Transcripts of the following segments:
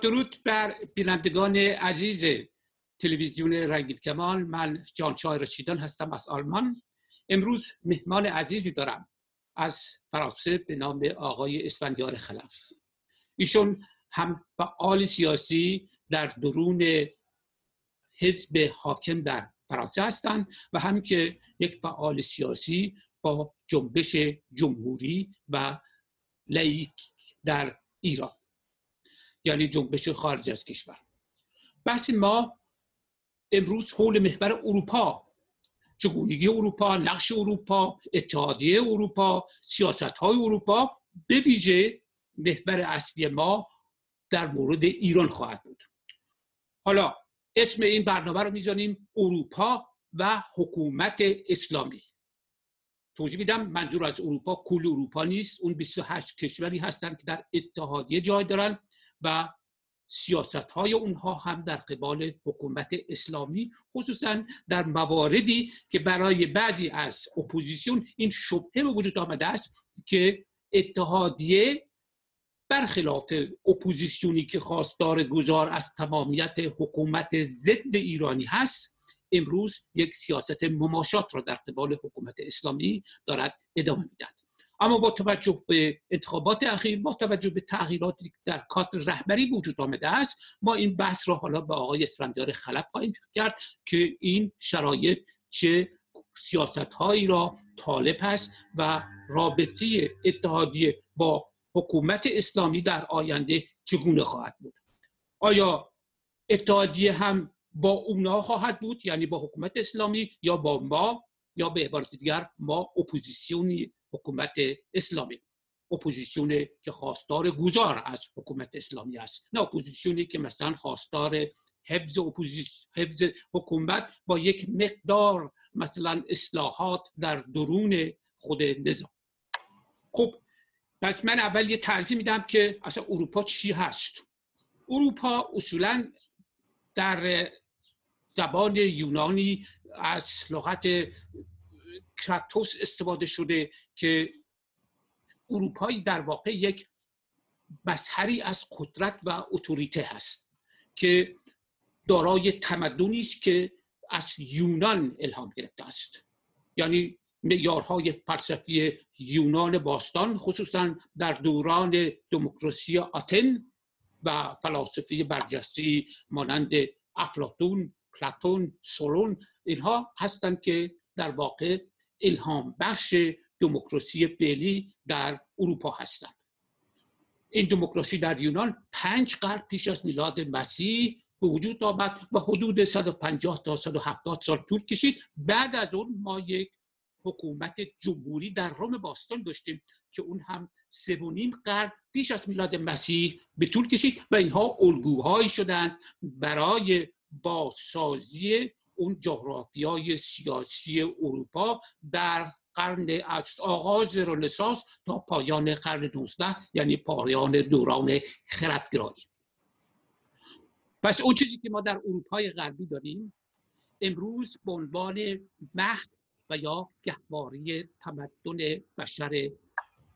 درود بر بینندگان عزیز تلویزیون رنگین کمال. من جانچای رشیدان هستم از آلمان. امروز مهمان عزیزی دارم از فرانسه به نام آقای اسفندیار خلف. ایشون هم فعال سیاسی در درون حزب حاکم در فرانسه هستند و هم که یک فعال سیاسی با جنبش جمهوری و لایک در ایران. یعنی جنبش خارج از کشور. بحث ما امروز حول محور اروپا چگونگی اروپا نقش اروپا اتحادیه اروپا سیاست های اروپا به ویژه محور اصلی ما در مورد ایران خواهد بود. حالا اسم این برنامه رو می‌زنیم اروپا و حکومت اسلامی. توضیح میدم منظور از اروپا کل اروپا نیست. اون 28 کشوری هستند که در اتحادیه جای دارن. و سیاست های اونها هم در قبال حکومت اسلامی خصوصا در مواردی که برای بعضی از اپوزیسیون این شبهه به وجود آمده است که اتحادیه برخلاف اپوزیسیونی که خواستار گذار از تمامیت حکومت ضد ایرانی هست امروز یک سیاست مماشات را در قبال حکومت اسلامی دارد ادامه می‌دهد. اما با توجه به انتخابات اخیر با توجه به تغییراتی در کادر رهبری وجود آمده است ما این بحث را حالا به آقای اسفندیار خلق خواهیم کرد که این شرایط چه سیاست هایی را طالب است و رابطه اتحادیه با حکومت اسلامی در آینده چگونه خواهد بود. آیا اتحادیه هم با اونا خواهد بود؟ یعنی با حکومت اسلامی یا با ما یا به عبارت دیگر ما اپوزیسیونی حکومت اسلامی. اپوزیسیونی که خواستار گذار از حکومت اسلامی است. نه اپوزیسیونی که مثلا خواستار حفظ, حفظ حکومت با یک مقدار مثلا اصلاحات در درون خود نظام. خب پس من اول یه ترجیح میدم که اصلا اروپا چی هست. اروپا اصولا در زبان یونانی از لغت کراتوس استفاده شده که اروپایی در واقع یک مظهری از قدرت و اتوریته هست که دارای تمدنی است که از یونان الهام گرفته است. یعنی معیارهای فلسفی یونان باستان خصوصا در دوران دموکراسی آتن و فلاسفه برجسته مانند افلاطون پلاتون سولون اینها هستند که در واقع الهام بخش دموکراسی فعلی در اروپا هستند. این دموکراسی در یونان پنج قرن پیش از میلاد مسیح به وجود آمد و حدود 150 تا 170 سال طول کشید. بعد از اون ما یک حکومت جمهوری در روم باستان داشتیم که اون هم سه و نیم قرن پیش از میلاد مسیح به طول کشید و اینها الگوهایی شدند برای بازسازی اون جغرافیای سیاسی اروپا در قرن از آغاز رنسانس تا پایان قرن 19 یعنی پایان دوران خردگرایی. پس اون چیزی که ما در اروپای غربی داریم امروز به عنوان مهد و یا گهواری تمدن بشر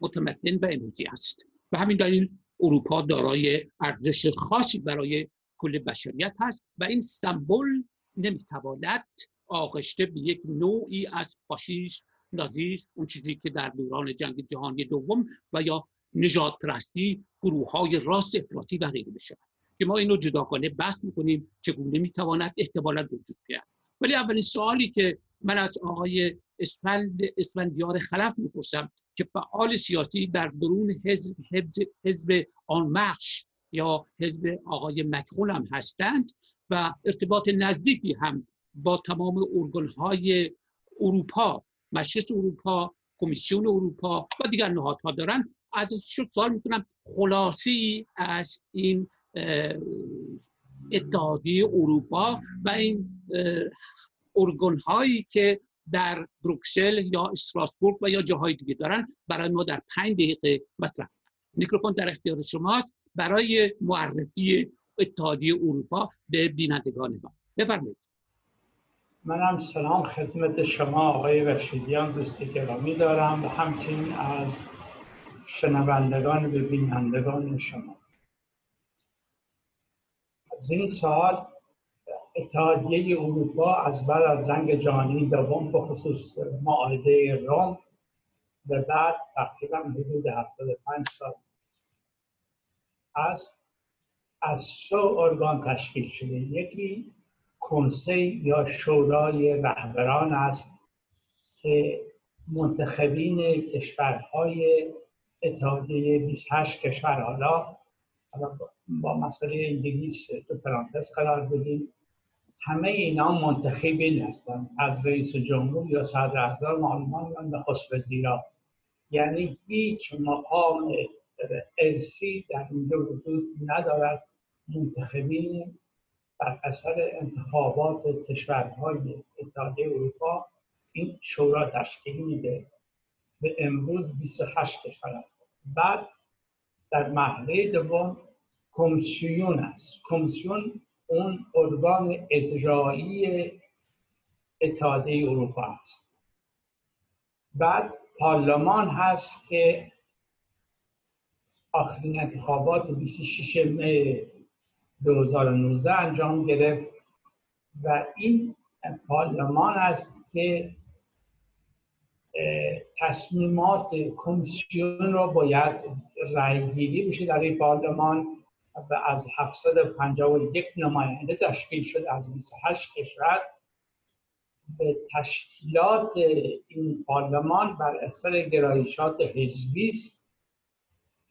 متمدن و امروزی است. و همین دلیل اروپا دارای ارزش خاصی برای کل بشریت هست و این سمبل نمی‌تواند آغشته به یک نوعی از فاشیسم نازیست اون چیزی که در دوران جنگ جهانی دوم و یا نجات پرستی گروه های راست افراطی و غیره بشه که ما اینو جداگانه بحث می‌کنیم چگونه می‌تواند احتمالا وجود بیاد ولی اولین سوالی که من از آقای اسفند اسفندیار خلف می‌پرسم که فعال سیاسی در درون حزب, حزب, حزب آنمخش یا حزب آقای مکخول هم هستند و ارتباط نزدیکی هم با تمام ارگان های اروپا مجلس اروپا کمیسیون اروپا و دیگر نهادها دارن. از شد سوال می‌کنم خلاصی از این اتحادیه اروپا و این ارگان هایی که در بروکسل یا استراسبورگ و یا جاهای دیگه دارن برای ما در پنج دقیقه مطرح. میکروفون در اختیار شماست. برای معرفی اتحادیه اروپا به بینندگان ما. بفرمایید. منم سلام خدمت شما آقای رشیدیان دوست گرامی دارم و همچنین از شنوندگان به بینندگان شما. این سال اتحادیه اروپا از بعد از جنگ جهانی دوم به خصوص معاهده روم به بعد تقریبا حدود 75 سال است. از سه ارگان تشکیل شده. یکی کنسی یا شورای رهبران است که منتخبین کشورهای اتحادیه 28 کشور. حالا با مسئله انگلیس تو پرانتز قرار بدیم. همه اینا منتخبین هستند از رئیس جمهور یا صدر احضار معلومان یا نخست وزیرا. یعنی هیچ مقام ارسی در اینجا وجود ندارد. منتخبین بر اثر انتخابات کشورهای اتحادیه اروپا این شورا تشکیل میده. به امروز 28 کشور است. بعد در مرحله دوم کمیسیون است. کمیسیون اون ارگان اجرایی اتحادیه اروپا است. بعد پارلمان هست که آخرین انتخابات 26 می 2019 انجام گرفت و این پارلمان است که تصمیمات کمیسیون را باید رأی گیری بشه در این پارلمان و از 751 نماینده تشکیل شد از 28 کشور. به تشکیلات این پارلمان بر اثر گرایشات حزبی است.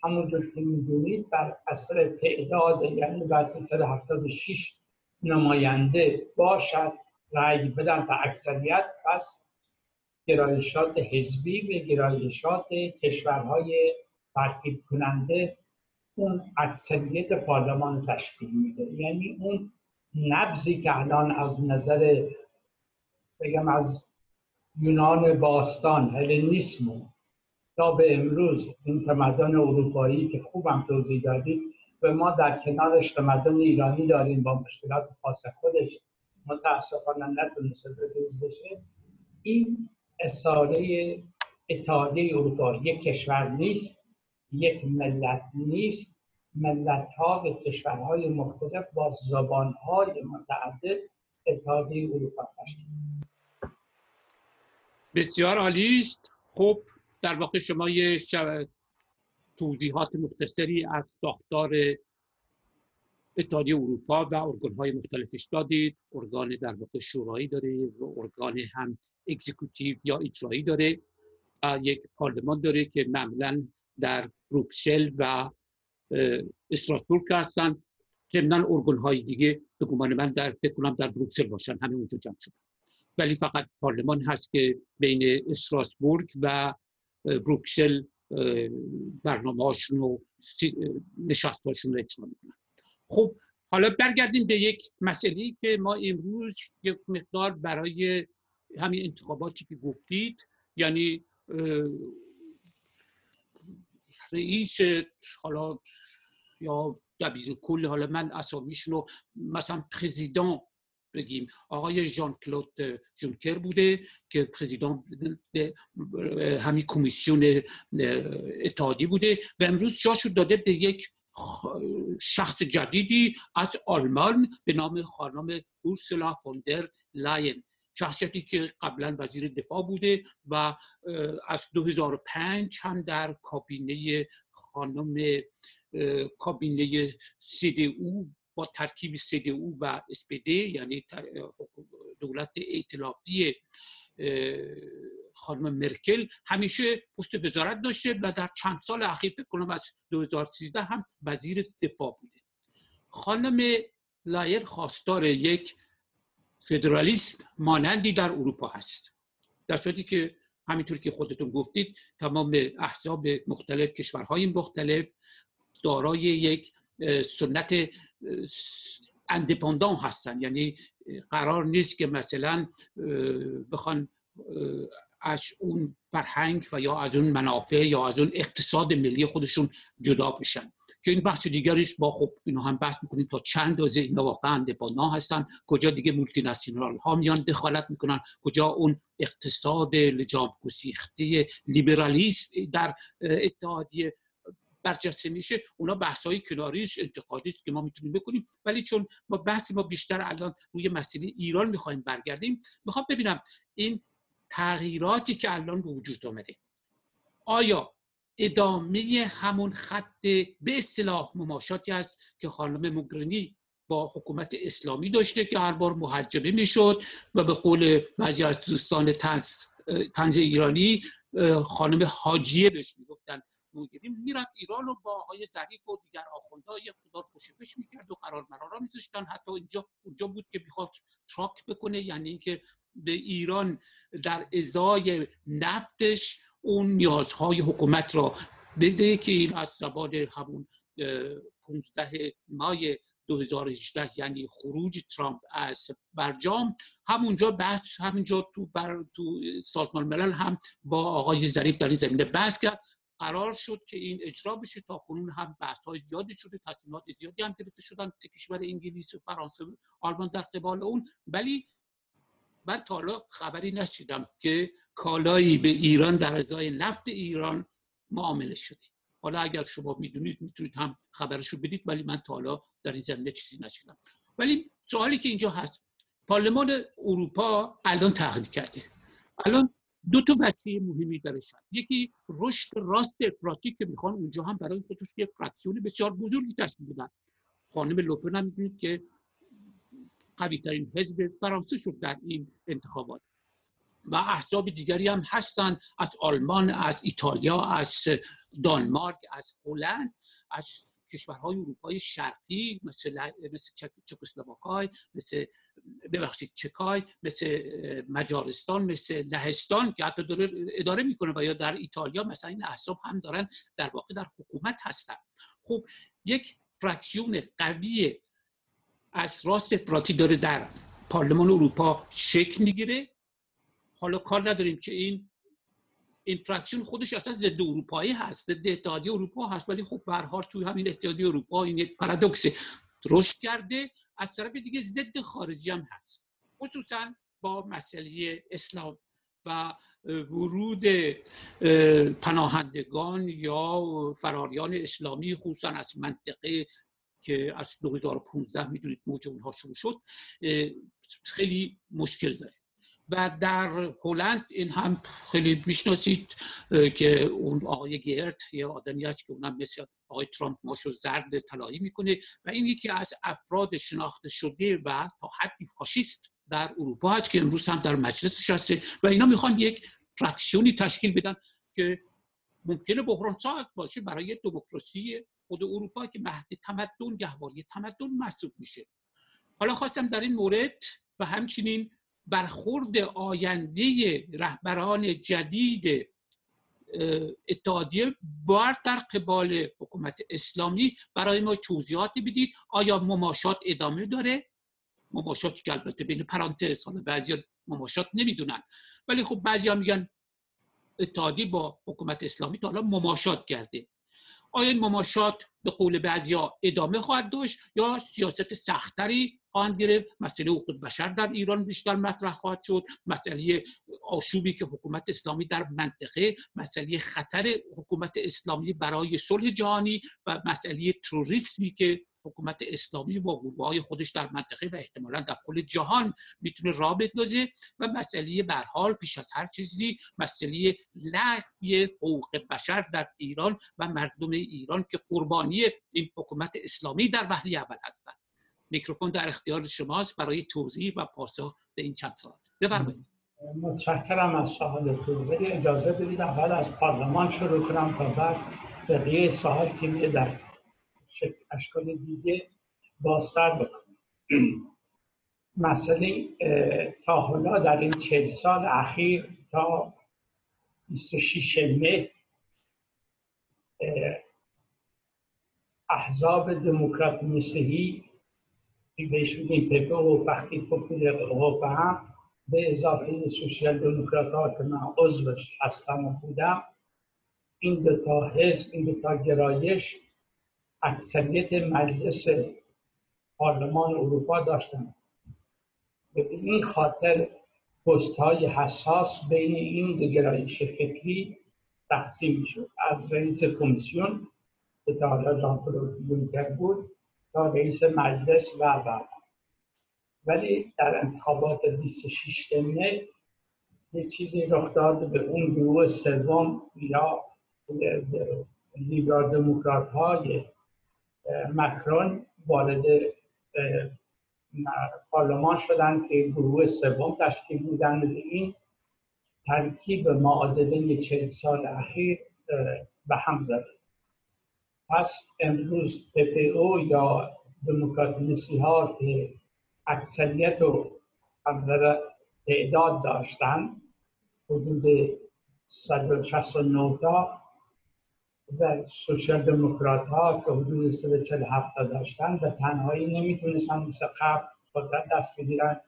همونجور که می‌دونید بر اثر تعداد یعنی بعد 376 نماینده باشد رأی بدن به اکثریت پس گرایشات حزبی به گرایشات کشورهای ترکیب کننده اون اکثریت پارلمان تشکیل میده. یعنی اون نبزی که الان از نظر بگم از یونان باستان هلنیسم تا به امروز این تمدن اروپایی که خوبم توضیح دادید و ما در کنارش تمدن ایرانی داریم با مشکلات خاص خودش. متاسفانه نتونسته روز بشه. این اصاره اتحادیه اروپا یک کشور نیست یک ملت نیست. ملت ها و کشورهای مختلف با زبان های متعدد اتحادیه اروپا تشکیل بسیار عالی است. خب در واقع شما یه توضیحات مختصری از ساختار اتحادیه اروپا و ارگان های مختلفش دادید. ارگان در واقع شورایی داره و ارگان هم اکزیکوتیو یا اجرایی داره یک پارلمان داره که معمولا در بروکسل و استراسبورگ هستن. ضمن ارگان های دیگه به گمان من در فکر کنم در بروکسل باشن همه اونجا جمع شدن. ولی فقط پارلمان هست که بین استراسبورگ و بروکسل برنامه هاشون و نشست هاشون رو خب حالا برگردیم به یک مسئله که ما امروز یک مقدار برای همین انتخاباتی که گفتید یعنی رئیس حالا یا دبیر کل حالا من اسامیشون رو مثلا پرزیدان بگیم. آقای ژان کلود جونکر بوده که پرزیدان همین کمیسیون اتحادی بوده و امروز جاشو داده به یک شخص جدیدی از آلمان به نام خانم اورسولا فوندر لاین. شخصیتی که قبلا وزیر دفاع بوده و از 2005 هم در کابینه خانم کابینه او با ترکیب او و اسپیده یعنی دولت ائتلافی خانم مرکل همیشه پست وزارت داشته و در چند سال اخیر فکر کنم از 2013 هم وزیر دفاع بوده. خانم لایر خواستار یک فدرالیسم مانندی در اروپا هست. در صورتی که همینطور که خودتون گفتید تمام احزاب مختلف کشورهای مختلف دارای یک سنت اندپندان هستن. یعنی قرار نیست که مثلا بخوان از اون فرهنگ و یا از اون منافع یا از اون اقتصاد ملی خودشون جدا بشن. که این بحث دیگری است. با خب اینو هم بحث می‌کنیم تا چند دوزه اینا واقعا نا هستن. کجا دیگه مولتی ناسیونال ها میان دخالت می‌کنن؟ کجا اون اقتصاد لجام گسیخته لیبرالیسم در اتحادیه برجسته میشه اونا بحث های کناریش انتقادی است که ما می‌تونیم بکنیم. ولی چون ما بحث ما بیشتر الان روی مسئله ایران می‌خوایم برگردیم می‌خوام ببینم این تغییراتی که الان به وجود آمده آیا ادامه همون خط به اصطلاح مماشاتی است که خانم مگرنی با حکومت اسلامی داشته که هر بار محجبه می‌شد و به قول بعضی از دوستان تنز ایرانی خانم حاجیه بهش می‌گفتن موگیریم می‌رفت ایران و با آقای ظریف و دیگر آخوندها یک خدار خوشبش می‌کرد و قرار مرارا میذاشتن. حتی اینجا اونجا بود که می‌خواد تراک بکنه. یعنی اینکه به ایران در ازای نفتش اون نیازهای حکومت را بده که این از زبان همون 15 مای 2018 یعنی خروج ترامپ از برجام. همونجا بحث همونجا تو بر تو سازمان ملل هم با آقای ظریف در این زمینه بحث کرد. قرار شد که این اجرا بشه تا کنون هم بحث های زیادی شده تصمیمات زیادی هم گرفته شدن سه کشور انگلیس و فرانسه و آلمان در قبال اون. ولی من تا حالا خبری نشیدم که کالایی به ایران در ازای نفت ایران معامله شده. حالا اگر شما می‌دونید می‌تونید هم خبرشو بدید ولی من تا حالا در این زمینه چیزی نشیدم. ولی سوالی که اینجا هست پارلمان اروپا الان تغییر کرده. الان دو تا بچه مهمی داره یکی رشد راست افراطی که می‌خوان اونجا هم برای خودش یک فرکسیون بسیار بزرگی تشکیل بدن. خانم لوپن هم می‌دونید که قوی ترین حزب فرانسه شد در این انتخابات. و احزاب دیگری هم هستند از آلمان از ایتالیا از دانمارک از هلند از کشورهای اروپای شرقی مثل مثل چکسلواکای مثل ببخشید چکای مثل مجارستان مثل لهستان که حتی داره اداره می‌کنه و یا در ایتالیا مثلا این احزاب هم دارن در واقع در حکومت هستن. خب یک فرکسیون قوی از راست افراطی داره در پارلمان اروپا شکل می‌گیره. حالا کار نداریم که این این فرکسیون خودش اصلا ضد اروپایی هست ضد اتحادیه اروپا هست ولی خب به هر توی همین اتحادیه اروپا این یک پارادوکس رشد کرده از طرف دیگه ضد خارجی هم هست. خصوصا با مسئله اسلام و ورود پناهندگان یا فراریان اسلامی خصوصا از منطقه که از 2015 می‌دونید موج اونها شروع شد خیلی مشکل داره. و در هلند این هم خیلی می‌شناسید که اون آقای گرت یه آدمی هست که اونم مثل آقای ترامپ ماشو زرد طلایی می‌کنه و این یکی از افراد شناخته شده و تا حدی فاشیست در اروپا هست که امروز هم در مجلس هسته و اینا می‌خوان یک فرکسیونی تشکیل بدن که ممکنه بحران ساعت باشه برای دموکراسی خود اروپا که مهد تمدن گهواری تمدن محسوب میشه. حالا خواستم در این مورد و همچنین برخورد آینده رهبران جدید اتحادیه باید در قبال حکومت اسلامی برای ما توضیحاتی بدید. آیا مماشات ادامه داره؟ مماشاتی که البته بین پرانتز حالا بعضی مماشات نمی‌دونن. ولی خب بعضی ها میگن اتحادی با حکومت اسلامی تا حالا مماشات کرده. آیا این مماشات به قول بعضیا ادامه خواهد داشت یا سیاست سختری خواهند گرفت؟ مسئله حقوق بشر در ایران بیشتر مطرح خواهد شد. مسئله آشوبی که حکومت اسلامی در منطقه مسئله خطر حکومت اسلامی برای صلح جهانی و مسئله تروریسمی که حکومت اسلامی با گروه های خودش در منطقه و احتمالا در کل جهان می‌تونه راه بندازه و مسئله به حال پیش از هر چیزی مسئله لغوی حقوق بشر در ایران و مردم ایران که قربانی این حکومت اسلامی در وهله اول هستند. میکروفون در اختیار شماست برای توضیح و پاسخ به این چند ساعت بفرمایید. متشکرم از سوالتون ولی اجازه بدید اول از پارلمان شروع کنم تا بعد بقیه سوال که در اشکال دیگه بازتر بکنم. مسئله تا حالا در این چهل سال اخیر تا 26 مه احزاب دموکرات مسیحی بهش میگیم پپه و وقتی پاپولر و هم به اضافه سوسیال دموکرات ها که من عضوش هستم و بودم این دوتا حزب این دوتا گرایش اکثریت مجلس پارلمان اروپا داشتن. به این خاطر پست های حساس بین این دو گرایش فکری تقسیم شد از رئیس کمیسیون که تا حالا جان بود تا رئیس مجلس و و ولی در انتخابات 26 مه یک چیزی رخ داد به اون گروه سوم یا لیبرال دموکرات های مکرون وارد پارلمان شدن که گروه سوم تشکیل بودن این ترکیب معادله چهل سال اخیر به هم زده پس امروز او یا دموکرات ها که اکثریت و تعداد داشتن حدود 169 تا و سوشال دموکرات ها که حدود 147 تا داشتن به تنهایی نمی‌تونستن مثل قبل قدرت دست بگیرن.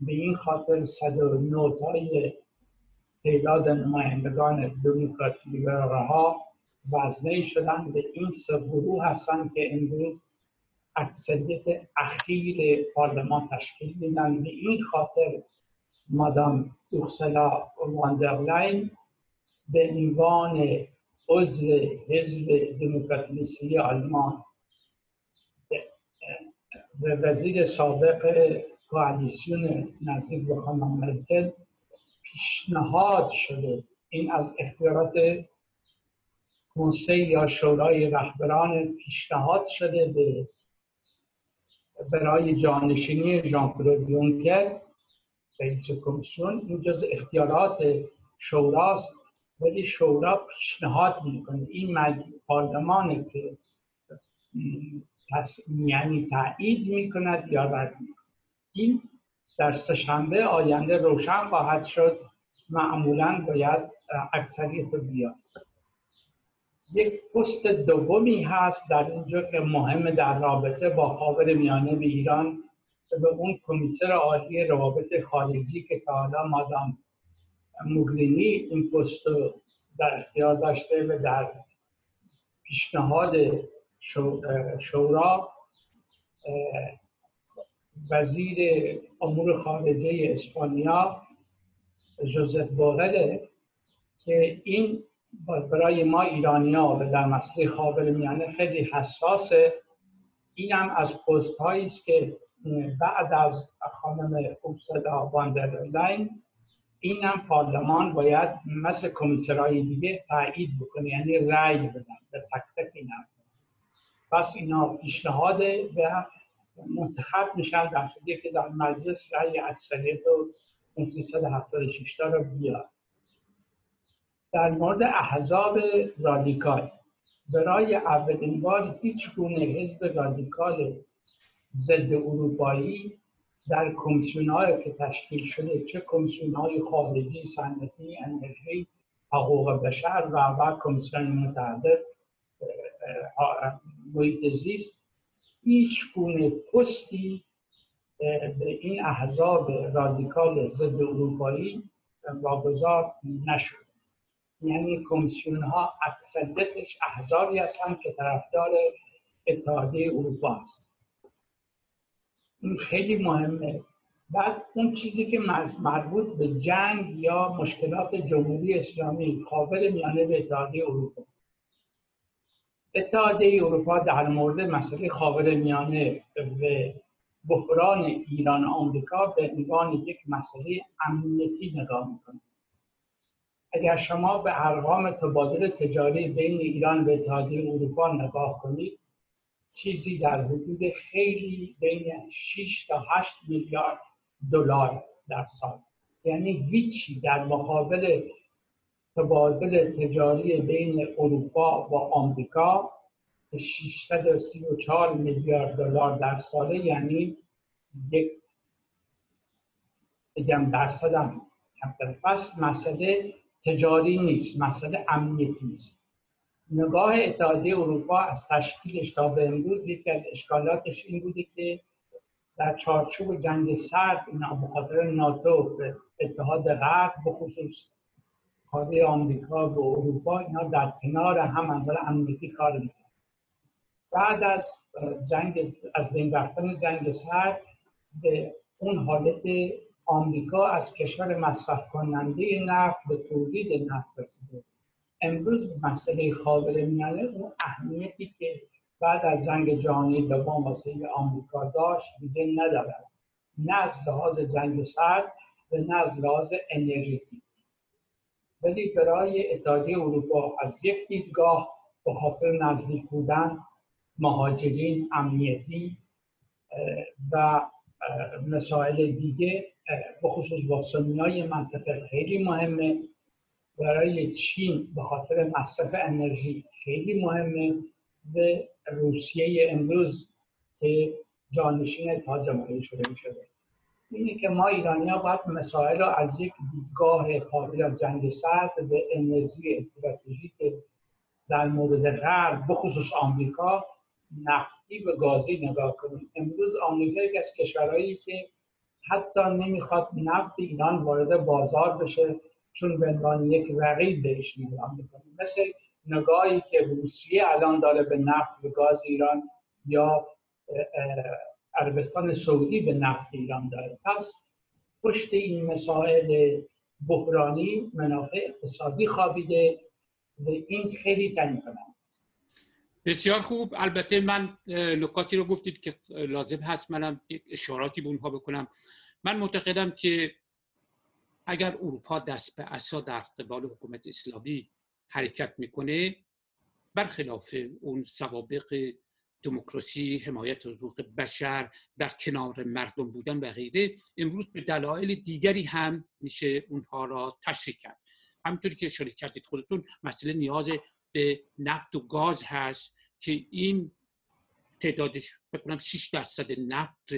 به این خاطر 109 تای تعداد نمایندگان دموکرات لیبرال ها وزنه شدن. به این سه گروه هستن که امروز اکثریت اخیر پارلمان تشکیل میدن. به این خاطر مادام اورسولا واندرلاین به عنوان عضو حزب دموکراسی آلمان. و وزیر سابق کوالیسیون نزدیک به خانم مرکل پیشنهاد شده. این از اختیارات کنسی یا شورای رهبران پیشنهاد شده به برای جانشینی ژان کلود یونکر رئیس کمیسیون. این جز اختیارات شوراست. ولی شورا پیشنهاد می‌کنه. این پارلمانی که یعنی تایید می‌کند یا رد این در سهشنبه آینده روشن خواهد شد. معمولا باید اکثریت بیاد. یک پست دومی هست در اینجا که مهم در رابطه با خاور میانه به ایران. به اون کمیسر عالی روابط خارجی که تا حالا مادام موگلینی این پست در اختیار داشته و در پیشنهاد شورا وزیر امور خارجه اسپانیا جوزف بورله که این برای ما ایرانی ها و در مسئله خاور میانه خیلی حساسه. این هم از پست است که بعد از خانم اورسولا واندرلاین این هم پارلمان باید مثل کمیسرهای دیگه تایید بکنه یعنی رأی بدن. به تک تک این پس اینا پیشنهاد و منتخب میشن. در صورتی که در مجلس رأی اکثریت و 376 تا رو بیاد در مورد احزاب رادیکال. برای اولین بار هیچ گونه حزب رادیکال ضد اروپایی در کمیسیون که تشکیل شده چه کمیسیون های خارجی صنعتی انرژی حقوق بشر و و کمیسیون متعدد محیط زیست هیچ گونه پستی به این احزاب رادیکال ضد اروپایی واگذار نشد. یعنی کمیسیون ها اکثریتش احزابی هستند که طرفدار اتحادیه اروپا است این خیلی مهمه. بعد اون چیزی که مربوط به جنگ یا مشکلات جمهوری اسلامی قابل میانه به اتحادیه اروپا. اتحادیه اروپا در مورد مسئله خاور میانه و بحران ایران آمریکا به عنوان یک مسئله امنیتی نگاه می‌کنه. اگر شما به ارقام تبادل تجاری بین ایران و اتحادیه اروپا نگاه کنید چیزی در حدود خیلی بین 6 تا 8 میلیارد دلار در سال. یعنی هیچی در مقابل تبادل تجاری بین اروپا و آمریکا 634 میلیارد دلار در ساله یعنی یک بگم درصدم پس مسئله تجاری نیست مسئله امنیتی است. نگاه اتحادیه اروپا از تشکیلش تا به امروز یکی از اشکالاتش این بوده که در چارچوب جنگ سرد اینا به ناتو به اتحاد غرب به خصوص کاری آمریکا و اروپا اینا در کنار هم منظر امنیتی کار می‌کنن. بعد از جنگ از بین رفتن جنگ سرد به اون حالت آمریکا از کشور مصرف کننده نفت به تولید نفت رسیده. امروز مسئله خاور میانه اون اهمیتی که بعد از جنگ جهانی دوم واسه آمریکا داشت دیگه ندارد نه از لحاظ جنگ سرد و نه از لحاظ انرژیتی ولی برای اتحادیه اروپا از یک دیدگاه به خاطر نزدیک بودن مهاجرین امنیتی و مسائل دیگه به خصوص با های منطقه خیلی مهمه. برای چین به خاطر مصرف انرژی خیلی مهمه و روسیه امروز که جانشین اتحاد جماهیر شده شده اینه که ما ایرانی ها باید مسائل رو از یک دیدگاه قابل جنگ سرد به انرژی استراتژیک در مورد غرب بخصوص آمریکا نفتی و گازی نگاه کنیم. امروز آمریکا یک از کشورهایی که حتی نمی‌خواد نفت ایران وارد بازار بشه. چون به عنوان یک رقیب بهش نگاه می‌کنه مثل نگاهی که روسیه الان داره به نفت و گاز ایران یا عربستان سعودی به نفت ایران داره. پس پشت این مسائل بحرانی منافع اقتصادی خوابیده و این خیلی تعیین بسیار خوب. البته من نکاتی رو گفتید که لازم هست منم اشاراتی به اونها بکنم. من معتقدم که اگر اروپا دست به اسا در قبال حکومت اسلامی حرکت می‌کنه برخلاف اون سوابق دموکراسی حمایت حقوق بشر در کنار مردم بودن و غیره امروز به دلایل دیگری هم میشه اونها را تشریح کرد. همینطوری که اشاره کردید خودتون مسئله نیاز به نفت و گاز هست که این تعدادش بکنم 6 درصد نفت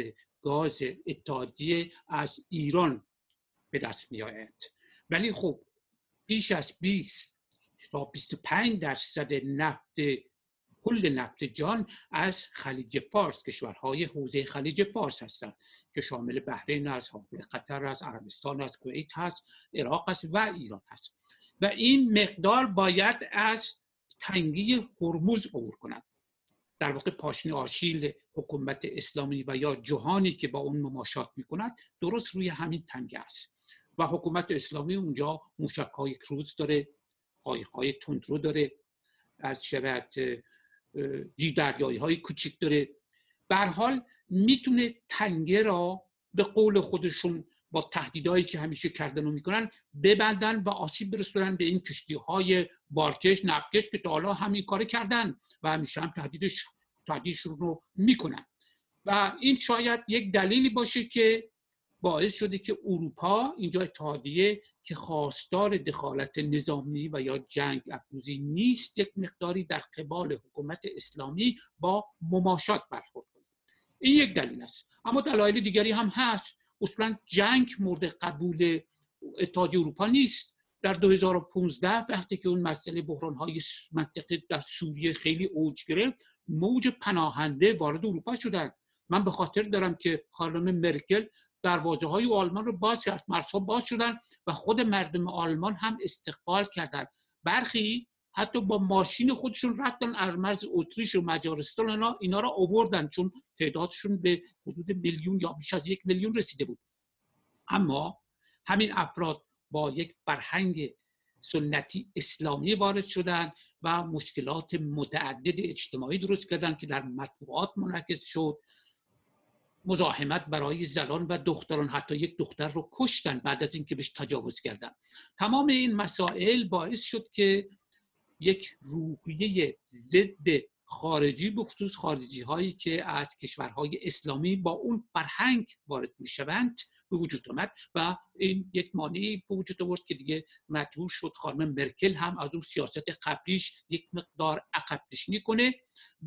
گاز اتحادیه از ایران به دست می آید ولی خب بیش از 20 تا 25 درصد نفت کل نفت جان از خلیج فارس کشورهای حوزه خلیج فارس هستند که شامل بحرین است حافظ قطر است عربستان است کویت هست عراق است و ایران هست. و این مقدار باید از تنگی هرموز عبور کنند در واقع پاشنه آشیل حکومت اسلامی و یا جهانی که با اون مماشات می کند درست روی همین تنگه است. و حکومت اسلامی اونجا موشک های کروز داره قایق های تندرو داره از شبت جی دریایی های کوچیک داره. به حال می‌تونه تنگه را به قول خودشون با تهدیدهایی که همیشه کردن و می‌کنن ببندن و آسیب برسونن به این کشتی های بارکش نفتکش که تا حالا همین کار کردن و همیشه هم تهدیدش تهدیدشون رو می‌کنن. و این شاید یک دلیلی باشه که باعث شده که اروپا اینجا اتحادیه که خواستار دخالت نظامی و یا جنگ افروزی نیست یک مقداری در قبال حکومت اسلامی با مماشات برخورد کنه. این یک دلیل است. اما دلایل دیگری هم هست. اصلا جنگ مورد قبول اتحادیه اروپا نیست. در 2015 وقتی که اون مسئله بحران های منطقه در سوریه خیلی اوج گرفت موج پناهنده وارد اروپا شدن. من به خاطر دارم که خانم مرکل دروازه های آلمان رو باز کرد. مرزها باز شدن و خود مردم آلمان هم استقبال کردن. برخی حتی با ماشین خودشون رفتن. از مرز اتریش و مجارستان اینا, اینا را آوردن چون تعدادشون به حدود میلیون یا بیش از یک میلیون رسیده بود. اما همین افراد با یک فرهنگ سنتی اسلامی وارد شدن و مشکلات متعدد اجتماعی درست کردن که در مطبوعات منعکس شد. مزاحمت برای زنان و دختران حتی یک دختر رو کشتن بعد از اینکه بهش تجاوز کردن. تمام این مسائل باعث شد که یک روحیه ضد خارجی به خصوص خارجی هایی که از کشورهای اسلامی با اون فرهنگ وارد می شوند به وجود آمد و این یک مانعی به وجود آورد که دیگه مجبور شد خانم مرکل هم از اون سیاست قبلیش یک مقدار عقب نشینی کنه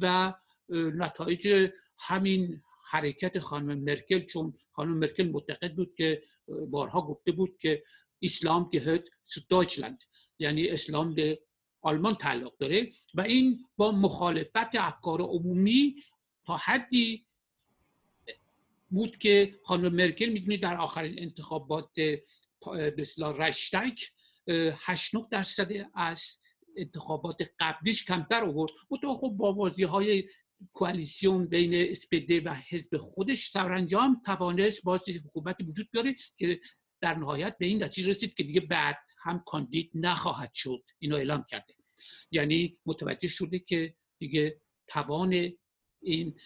و نتایج همین حرکت خانم مرکل چون خانم مرکل معتقد بود که بارها گفته بود که اسلام گهت سو دایچلند یعنی اسلام به آلمان تعلق داره و این با مخالفت افکار عمومی تا حدی بود که خانم مرکل می‌دونید در آخرین انتخابات بسلا رشتک 8 درصد از انتخابات قبلیش کمتر آورد. منتها خب با بازی های کوالیسیون بین اسپده و حزب خودش سرانجام توانست باز حکومتی وجود بیاره که در نهایت به این نتیجه رسید که دیگه بعد هم کاندید نخواهد شد. اینو اعلام کرده. یعنی متوجه شده که دیگه توان این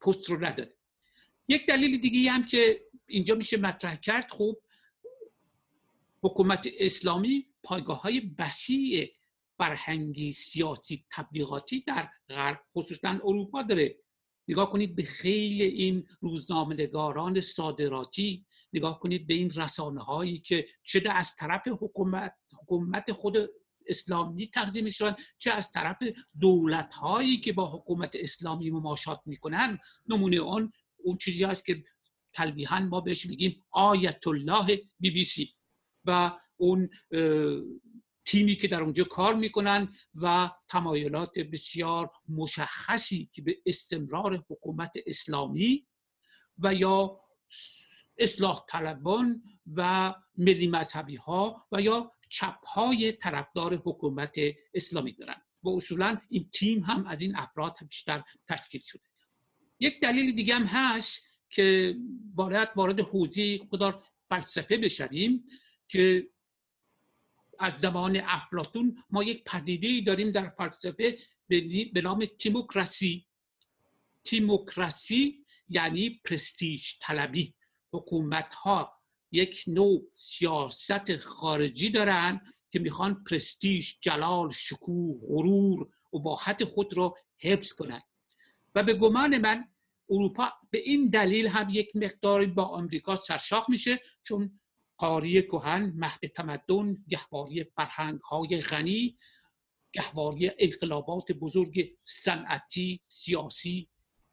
پست رو نداره. یک دلیل دیگه هم که اینجا میشه مطرح کرد خوب حکومت اسلامی پایگاه های وسیع فرهنگی سیاسی تبلیغاتی در غرب خصوصا اروپا داره. نگاه کنید به خیلی این روزنامه‌نگاران صادراتی نگاه کنید به این رسانه هایی که چه از طرف حکومت حکومت خود اسلامی تقدیم میشن چه از طرف دولت هایی که با حکومت اسلامی مماشات می‌کنن. نمونه اون اون چیزی هست که تلویحا ما بهش میگیم آیت الله بی بی سی. و اون تیمی که در اونجا کار می‌کنن و تمایلات بسیار مشخصی که به استمرار حکومت اسلامی و یا اصلاح طلبان و ملی مذهبی ها و یا چپ های طرفدار حکومت اسلامی دارن. و اصولا این تیم هم از این افراد بیشتر تشکیل شده. یک دلیل دیگه هم هست که باید وارد حوزه خودار فلسفه بشویم که از زمان افلاتون ما یک پدیده داریم در فلسفه به نام تیموکراسی. تیموکراسی یعنی پرستیج طلبی. حکومت ها یک نوع سیاست خارجی دارن که می‌خوان پرستیج جلال شکوه غرور باحت خود را حفظ کنند و به گمان من اروپا به این دلیل هم یک مقداری با آمریکا سرشاخ میشه چون قاری کهن مهد تمدن گهواری فرهنگ های غنی گهواری انقلابات بزرگ صنعتی سیاسی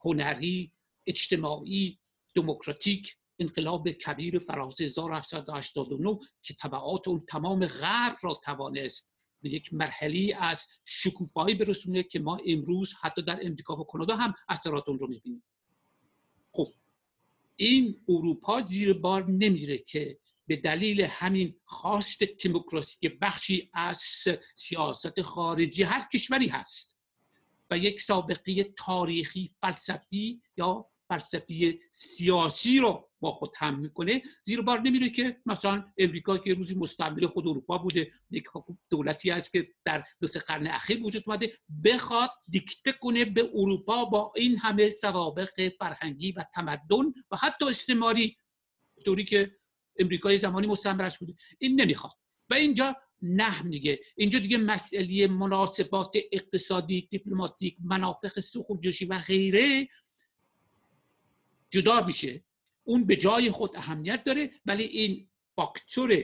هنری اجتماعی دموکراتیک انقلاب کبیر فراز 1789 که طبعات اون تمام غرب را توانست به یک مرحله از شکوفایی برسونه که ما امروز حتی در امریکا و کانادا هم اثرات اون رو می‌بینیم. خب این اروپا زیر بار نمیره که به دلیل همین خواست دموکراسی که بخشی از سیاست خارجی هر کشوری هست و یک سابقه تاریخی فلسفی یا فلسفی سیاسی رو با خود هم می‌کنه زیر بار نمیره که مثلا امریکا که روزی مستعمره خود اروپا بوده یک دولتی است که در دو سه قرن اخیر وجود اومده بخواد دیکته کنه به اروپا با این همه سوابق فرهنگی و تمدن و حتی استعماری طوری که امریکای زمانی مستعمرش بوده. این نمی‌خواد. و اینجا نه میگه. اینجا دیگه مسئله مناسبات اقتصادی دیپلماتیک منافق سوخ و غیره جدا میشه. اون به جای خود اهمیت داره ولی این فاکتور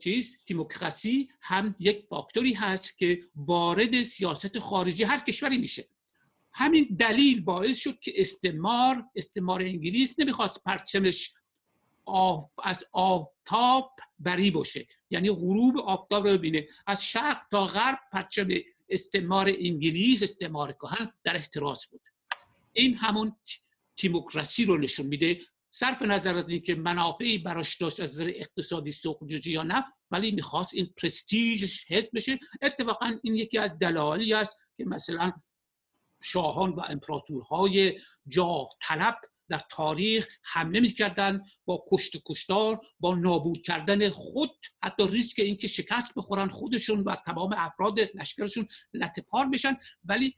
چیز تیموکراسی هم یک فاکتوری هست که وارد سیاست خارجی هر کشوری میشه. همین دلیل باعث شد که استعمار استعمار انگلیس نمی‌خواست پرچمش آف از آفتاب بری باشه. یعنی غروب آفتاب رو ببینه. از شرق تا غرب پرچم استعمار انگلیس استعمار کهن در احتراز بود. این همون تیموکراسی رو نشون میده. صرف نظر از اینکه منافعی براش داشت از نظر اقتصادی سوق یا نه ولی می‌خواست این پرستیژش حفظ بشه. اتفاقا این یکی از دلایلی است که مثلا شاهان و امپراتورهای جاه طلب در تاریخ حمله می‌کردن با کشت کشتار با نابود کردن خود حتی ریسک اینکه شکست بخورن خودشون و تمام افراد لشکرشون لطپار بشن. ولی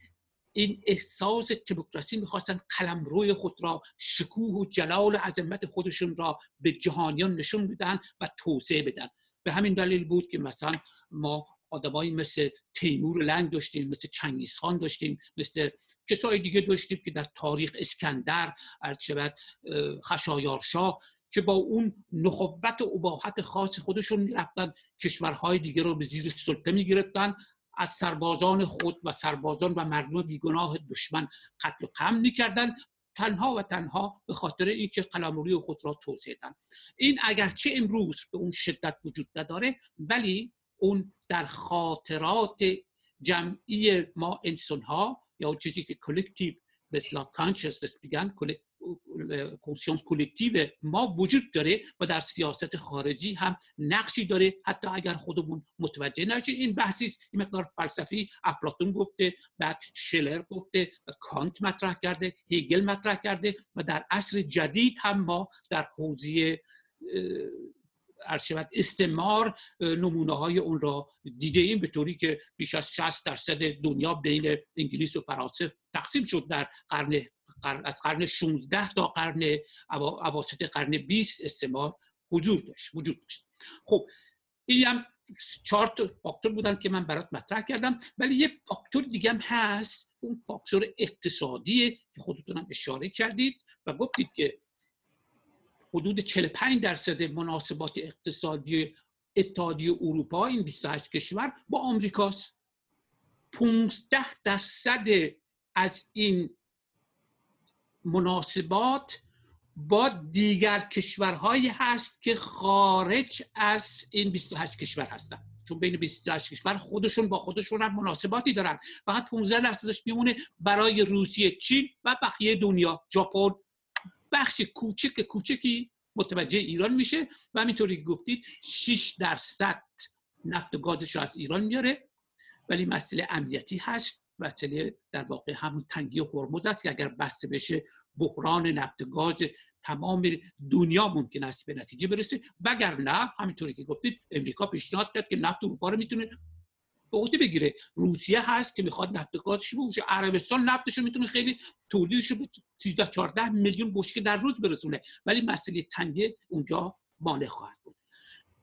این احساس دموکراسی می‌خواستن روی خود را شکوه و جلال و عظمت خودشون را به جهانیان نشون بدن و توسعه بدن. به همین دلیل بود که مثلا ما آدمایی مثل تیمور لنگ داشتیم مثل چنگیزخان داشتیم مثل کسای دیگه داشتیم که در تاریخ اسکندر ارچبت خشایارشاه که با اون نخبت و اباحت خاص خودشون می‌رفتن کشورهای دیگه رو به زیر سلطه می‌گرفتن از سربازان خود و سربازان و مردم بیگناه دشمن قتل و قم می‌کردن تنها و تنها به خاطر اینکه قلمروی خود را توسعه دن این اگرچه امروز به اون شدت وجود نداره ولی اون در خاطرات جمعی ما انسان ها یا چیزی که collective به اصطلاح consciousness میگن conscience collective ما وجود داره و در سیاست خارجی هم نقشی داره. حتی اگر خودمون متوجه نشیم این بحثی این مقدار فلسفی افلاطون گفته بعد شلر گفته و کانت مطرح کرده هگل مطرح کرده و در عصر جدید هم ما در حوزه شود استعمار نمونه های اون را دیده ایم به طوری که بیش از 60 درصد دنیا بین انگلیس و فرانسه تقسیم شد در قرن از قرن 16 تا قرن اواسط قرن 20 استعمار حضور داشت وجود داشت. خب این هم چهار فاکتور بودن که من برات مطرح کردم ولی یه فاکتور دیگه هم هست اون فاکتور اقتصادی که خودتون اشاره کردید و گفتید که حدود 45 درصد مناسبات اقتصادی اتحادیه اروپا این 28 کشور با آمریکاست. 15 درصد از این مناسبات با دیگر کشورهایی هست که خارج از این 28 کشور هستن. چون بین 28 کشور خودشون با خودشون هم مناسباتی دارن. فقط 15 درصدش میمونه برای روسیه چین و بقیه دنیا. ژاپن بخش کوچک کوچکی متوجه ایران میشه و همینطوری که گفتید 6 درصد نفت و گازش از ایران میاره ولی مسئله امنیتی هست مسئله در واقع همون تنگی هرمز است که اگر بسته بشه بحران نفت گاز تمام دنیا ممکن است به نتیجه برسه. وگرنه همینطوری که گفتید امریکا پیشنهاد کرد که نفت اروپا رو می‌تونه عهده بگیره. روسیه هست که می‌خواد نفت گازش بوشه عربستان نفتش رو می‌تونه خیلی تولیدش رو 13 14 میلیون بشکه در روز برسونه. ولی مسئله تنگه اونجا مانع خواهد بود.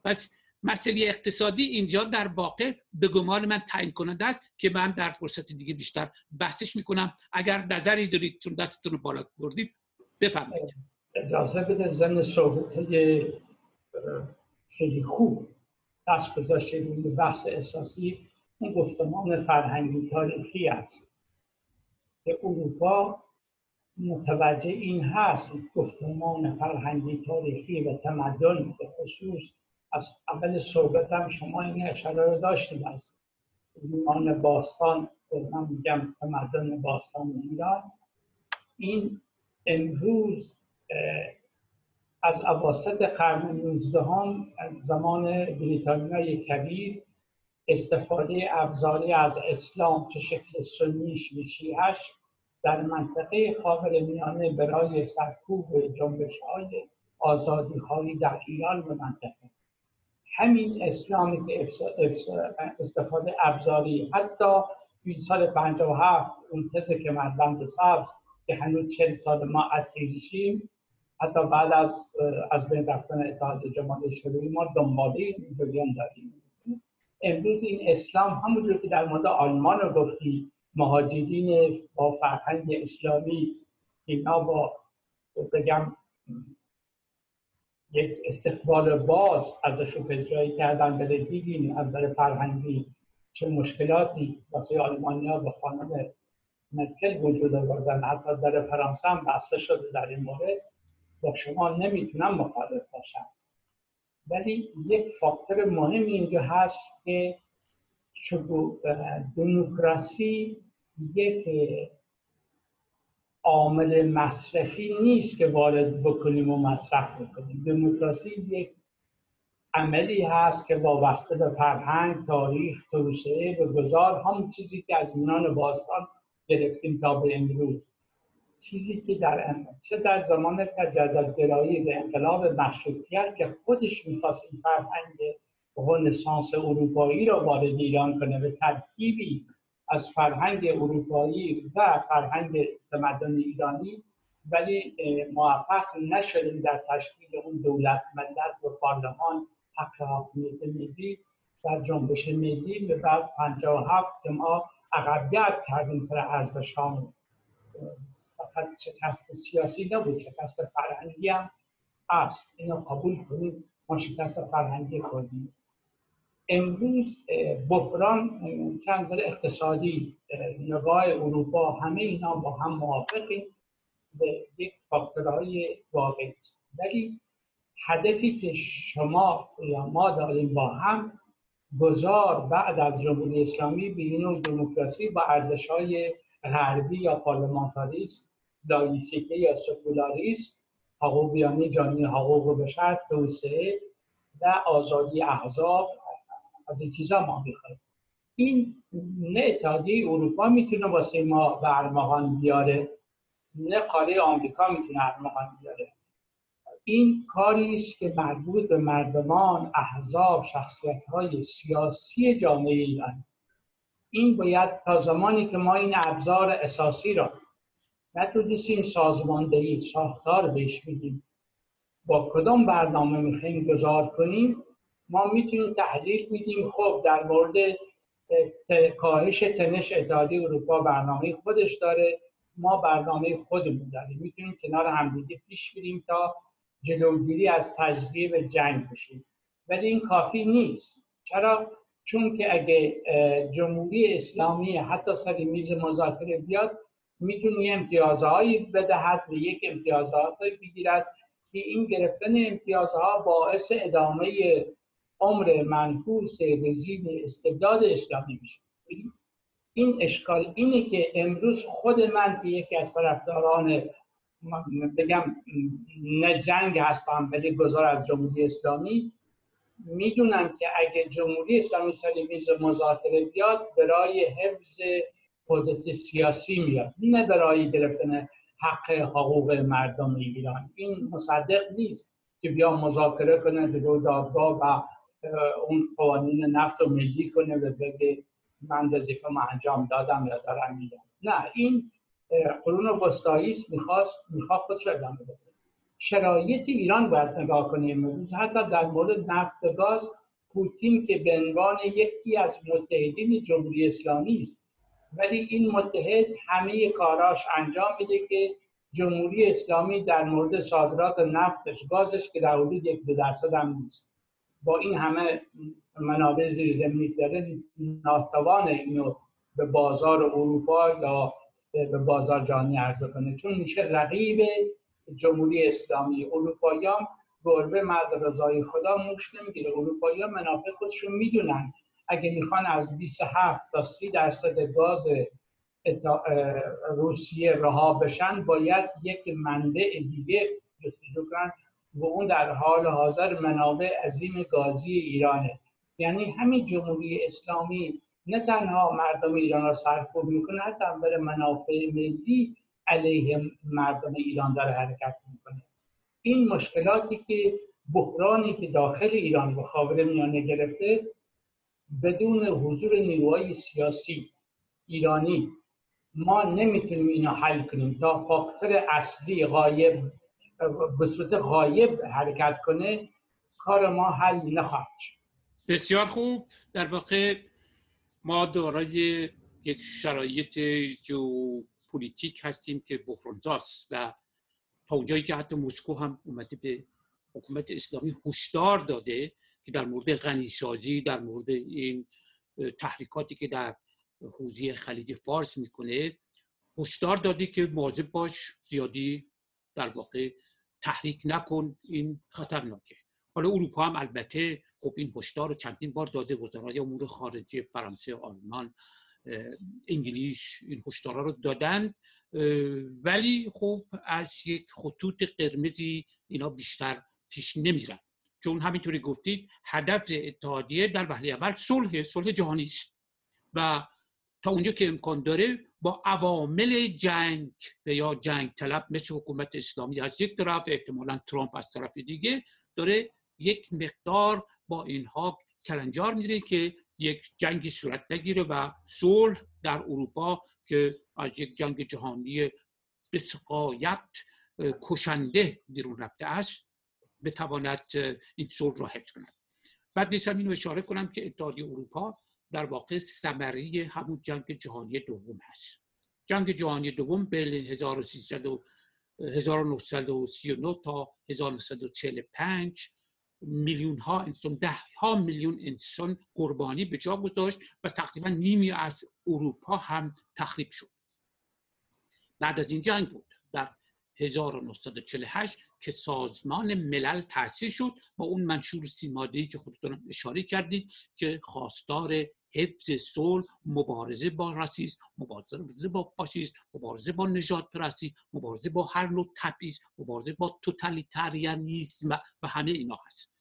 پس مسئله اقتصادی اینجا در واقع به گمان من تعیین کننده است که من در فرصت دیگه بیشتر بحثش می‌کنم. اگر نظری دارید چون دستتون رو بالا بردید بفرمایید. اجازه بده زن صحبت خیلی خوب دست گذاشته روی بحث اساسی اون گفتمان فرهنگی تاریخی است که اروپا متوجه این هست. گفتمان فرهنگی تاریخی و تمدن به خصوص از اول صحبت هم شما این اشاره رو داشتید. از یونان باستان من میگم تمدن باستان ایران. این امروز از اواسط قرن 19 هم زمان بریتانیای کبیر استفاده ابزاری از اسلام که شکل سنیش و شیعش در منطقه خاور میانه برای سرکوب جنبش های آزادی خواهی در ایران و منطقه. همین اسلامی که استفاده ابزاری حتی توی سال 57 اون تزه که مردم سبز که هنوز چل سال ما اسیرشیم حتی بعد از از بین رفتن اتحاد جماهیر شروعی ما دنباله این داریم. امروز این اسلام همونجور که در مورد آلمان رو گفتی مهاجرین با فرهنگ اسلامی اینا با بگم یک استقبال باز ازش پذیرایی کردن بله دیدیم از در فرهنگی چه مشکلاتی واسه آلمانیا با خانم مرکل وجود آوردن. حتی در فرانسه هم بسته شده در این مورد. با شما نمی‌تونم مخالف باشم. ولی یک فاکتور مهم اینجا هست که دموکراسی یک عامل مصرفی نیست که وارد بکنیم و مصرف بکنیم. دموکراسی یک عملی هست که وابسته به فرهنگ تاریخ توسعه و گذار هم چیزی که از یونان باستان گرفتیم تا به امروز. چیزی که در چه در زمان تجددگرایی به انقلاب مشروطیت که خودش می‌خواست این فرهنگ رنسانس اروپایی را وارد ایران کنه به ترکیبی از فرهنگ اروپایی و فرهنگ تمدن ایرانی ولی موفق نشدیم در تشکیل اون دولت ملت و پارلمان حق حاکمیت ملی در جنبش ملی. به بعد 57 که ما عقبیت کردیم سر ارزش فقط شکست سیاسی نبود شکست فرهنگی هم است اینو قبول کنیم ما شکست فرهنگی کنیم امروز بحران چند اقتصادی نگاه اروپا همه اینا با هم موافقیم به یک فاکتورهای واقعی ولی هدفی که شما یا ما داریم با هم گذار بعد از جمهوری اسلامی به دموکراسی با ارزش های غربی یا پارلمانتاریسم لایسیته یا سکولاریسم حقوقیانی جانی حقوق بشر توسعه و آزادی احزاب از این چیزا ما این نه اتحادیه اروپا می‌تونه واسه ما به ارمغان بیاره نه قاره آمریکا می‌تونه ارمغان بیاره. این کاری است که مربوط به مردمان احزاب شخصیت های سیاسی جامعه ایران. این باید تا زمانی که ما این ابزار اساسی را نتونستیم سازماندهی ساختار بهش میدیم. با کدام برنامه می‌خوایم گذار کنیم؟ ما می‌تونیم تحلیل میدیم. خب در مورد کاهش تنش اتحادیه اروپا برنامه خودش داره. ما برنامه خودمون داریم. می‌تونیم کنار همدیگه پیش بریم تا جلوگیری از تجزیه به جنگ بشیم. ولی این کافی نیست. چرا؟ چون که اگه جمهوری اسلامی حتی سر میز مذاکره بیاد می‌تونه امتیازهایی بدهد و یک امتیازهایی بگیرد که این گرفتن امتیازها باعث ادامه عمر منحوس رژیم استبداد اسلامی میشه. این اشکال اینه که امروز خود من که یکی از طرفداران بگم نه جنگ هستم ولی گذار از جمهوری اسلامی می‌دونم که اگه جمهوری اسلامی سر میز مذاکره بیاد برای حفظ قدرت سیاسی میاد. نه برای گرفتن حق حقوق مردم ایران. این مصدق نیست که بیا مذاکره کنه جلو دادگاه و اون قوانین نفت و ملی کنه و بگه من وظیفه انجام دادم یا دارم میدم نه این قرون وسطایی است می‌خواست می‌خواد خودش ادامه شرایط ایران باید نگاه کنیم. حتی در مورد نفت گاز پوتین که به عنوان یکی از متحدین جمهوری اسلامی است. ولی این متحد همه کاراش انجام میده که جمهوری اسلامی در مورد صادرات نفتش گازش که در حدود یک دو درصد هم نیست. با این همه منابع زیرزمینی داره ناتوان اینو به بازار اروپا یا به بازار جهانی عرضه کنه. چون میشه رقیب جمهوری اسلامی اروپاییان گربه مرز رضای خدا موش نمی‌گیره. اروپایی منافع خودشون می‌دونن. اگه می‌خوان از 27 تا 30 درصد گاز روسیه رها بشن باید یک منبع دیگه جستجو کنن و اون در حال حاضر منابع عظیم گازی ایرانه. یعنی همین جمهوری اسلامی نه تنها مردم ایران را سرکوب می‌کنه حتی منافع ملی علیه مردم ایران داره حرکت می‌کنه. این مشکلاتی که بحرانی که داخل ایران و خاور میانه گرفته بدون حضور نیروهای سیاسی ایرانی ما نمی‌تونیم اینو حل کنیم تا فاکتور اصلی غایب به صورت غایب حرکت کنه کار ما حل نخواهد بسیار خوب. در واقع ما دارای یک شرایط جو پولیتیک هستیم که بحرانزاست و تا اونجایی که حتی مسکو هم اومده به حکومت اسلامی هشدار داده که در مورد غنیسازی در مورد این تحریکاتی که در حوزه خلیج فارس می‌کنه هشدار دادی که مواظب باش زیادی در واقع تحریک نکن این خطرناکه. حالا اروپا هم البته خب این هشدار رو چندین بار داده وزرای امور خارجه فرانسه آلمان انگلیس این هشدارا رو دادن ولی خب از یک خطوط قرمزی اینا بیشتر پیش نمیرن. چون همینطوری گفتید هدف اتحادیه در وحلی اول صلح صلح جهانی است. و تا اونجا که امکان داره با عوامل جنگ و یا جنگ طلب مثل حکومت اسلامی از یک طرف احتمالا ترامپ از طرف دیگه داره یک مقدار با اینها کلنجار میره که یک جنگی صورت نگیره و صلح در اروپا که از یک جنگ جهانی به سقایت کشنده بیرون رفته است بتواند این صلح را حفظ کند. بعد نیستم اینو اشاره کنم که اتحادیه اروپا در واقع سمری همون جنگ جهانی دوم هست جنگ جهانی دوم بین 1939 تا 1945 میلیون ها انسان ده ها میلیون انسان قربانی به جا گذاشت و تقریبا نیمی از اروپا هم تخریب شد. بعد از این جنگ بود. در 1948 که سازمان ملل تأسیس شد با اون منشور سیمادهی که خودتون اشاره کردید که خواستار حفظ صلح مبارزه با راسیسم مبارزه با فاشیسم مبارزه با نجات پرستی مبارزه با هر نوع تبعیض مبارزه با توتالیتاریانیسم و همه اینا هست.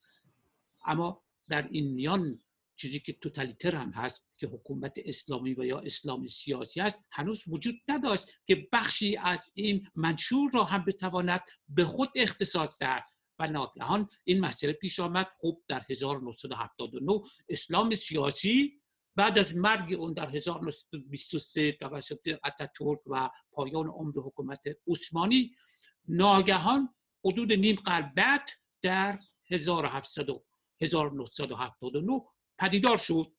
اما در این میان چیزی که توتالیتر هم هست که حکومت اسلامی و یا اسلامی سیاسی است هنوز وجود نداشت که بخشی از این منشور را هم بتواند به خود اختصاص دهد. و ناگهان این مسئله پیش آمد. خب در 1979 اسلام سیاسی بعد از مرگ اون در 1923 توسط اتاتورک و پایان عمر حکومت عثمانی ناگهان حدود نیم قرن بعد در 1700 1979 پدیدار شد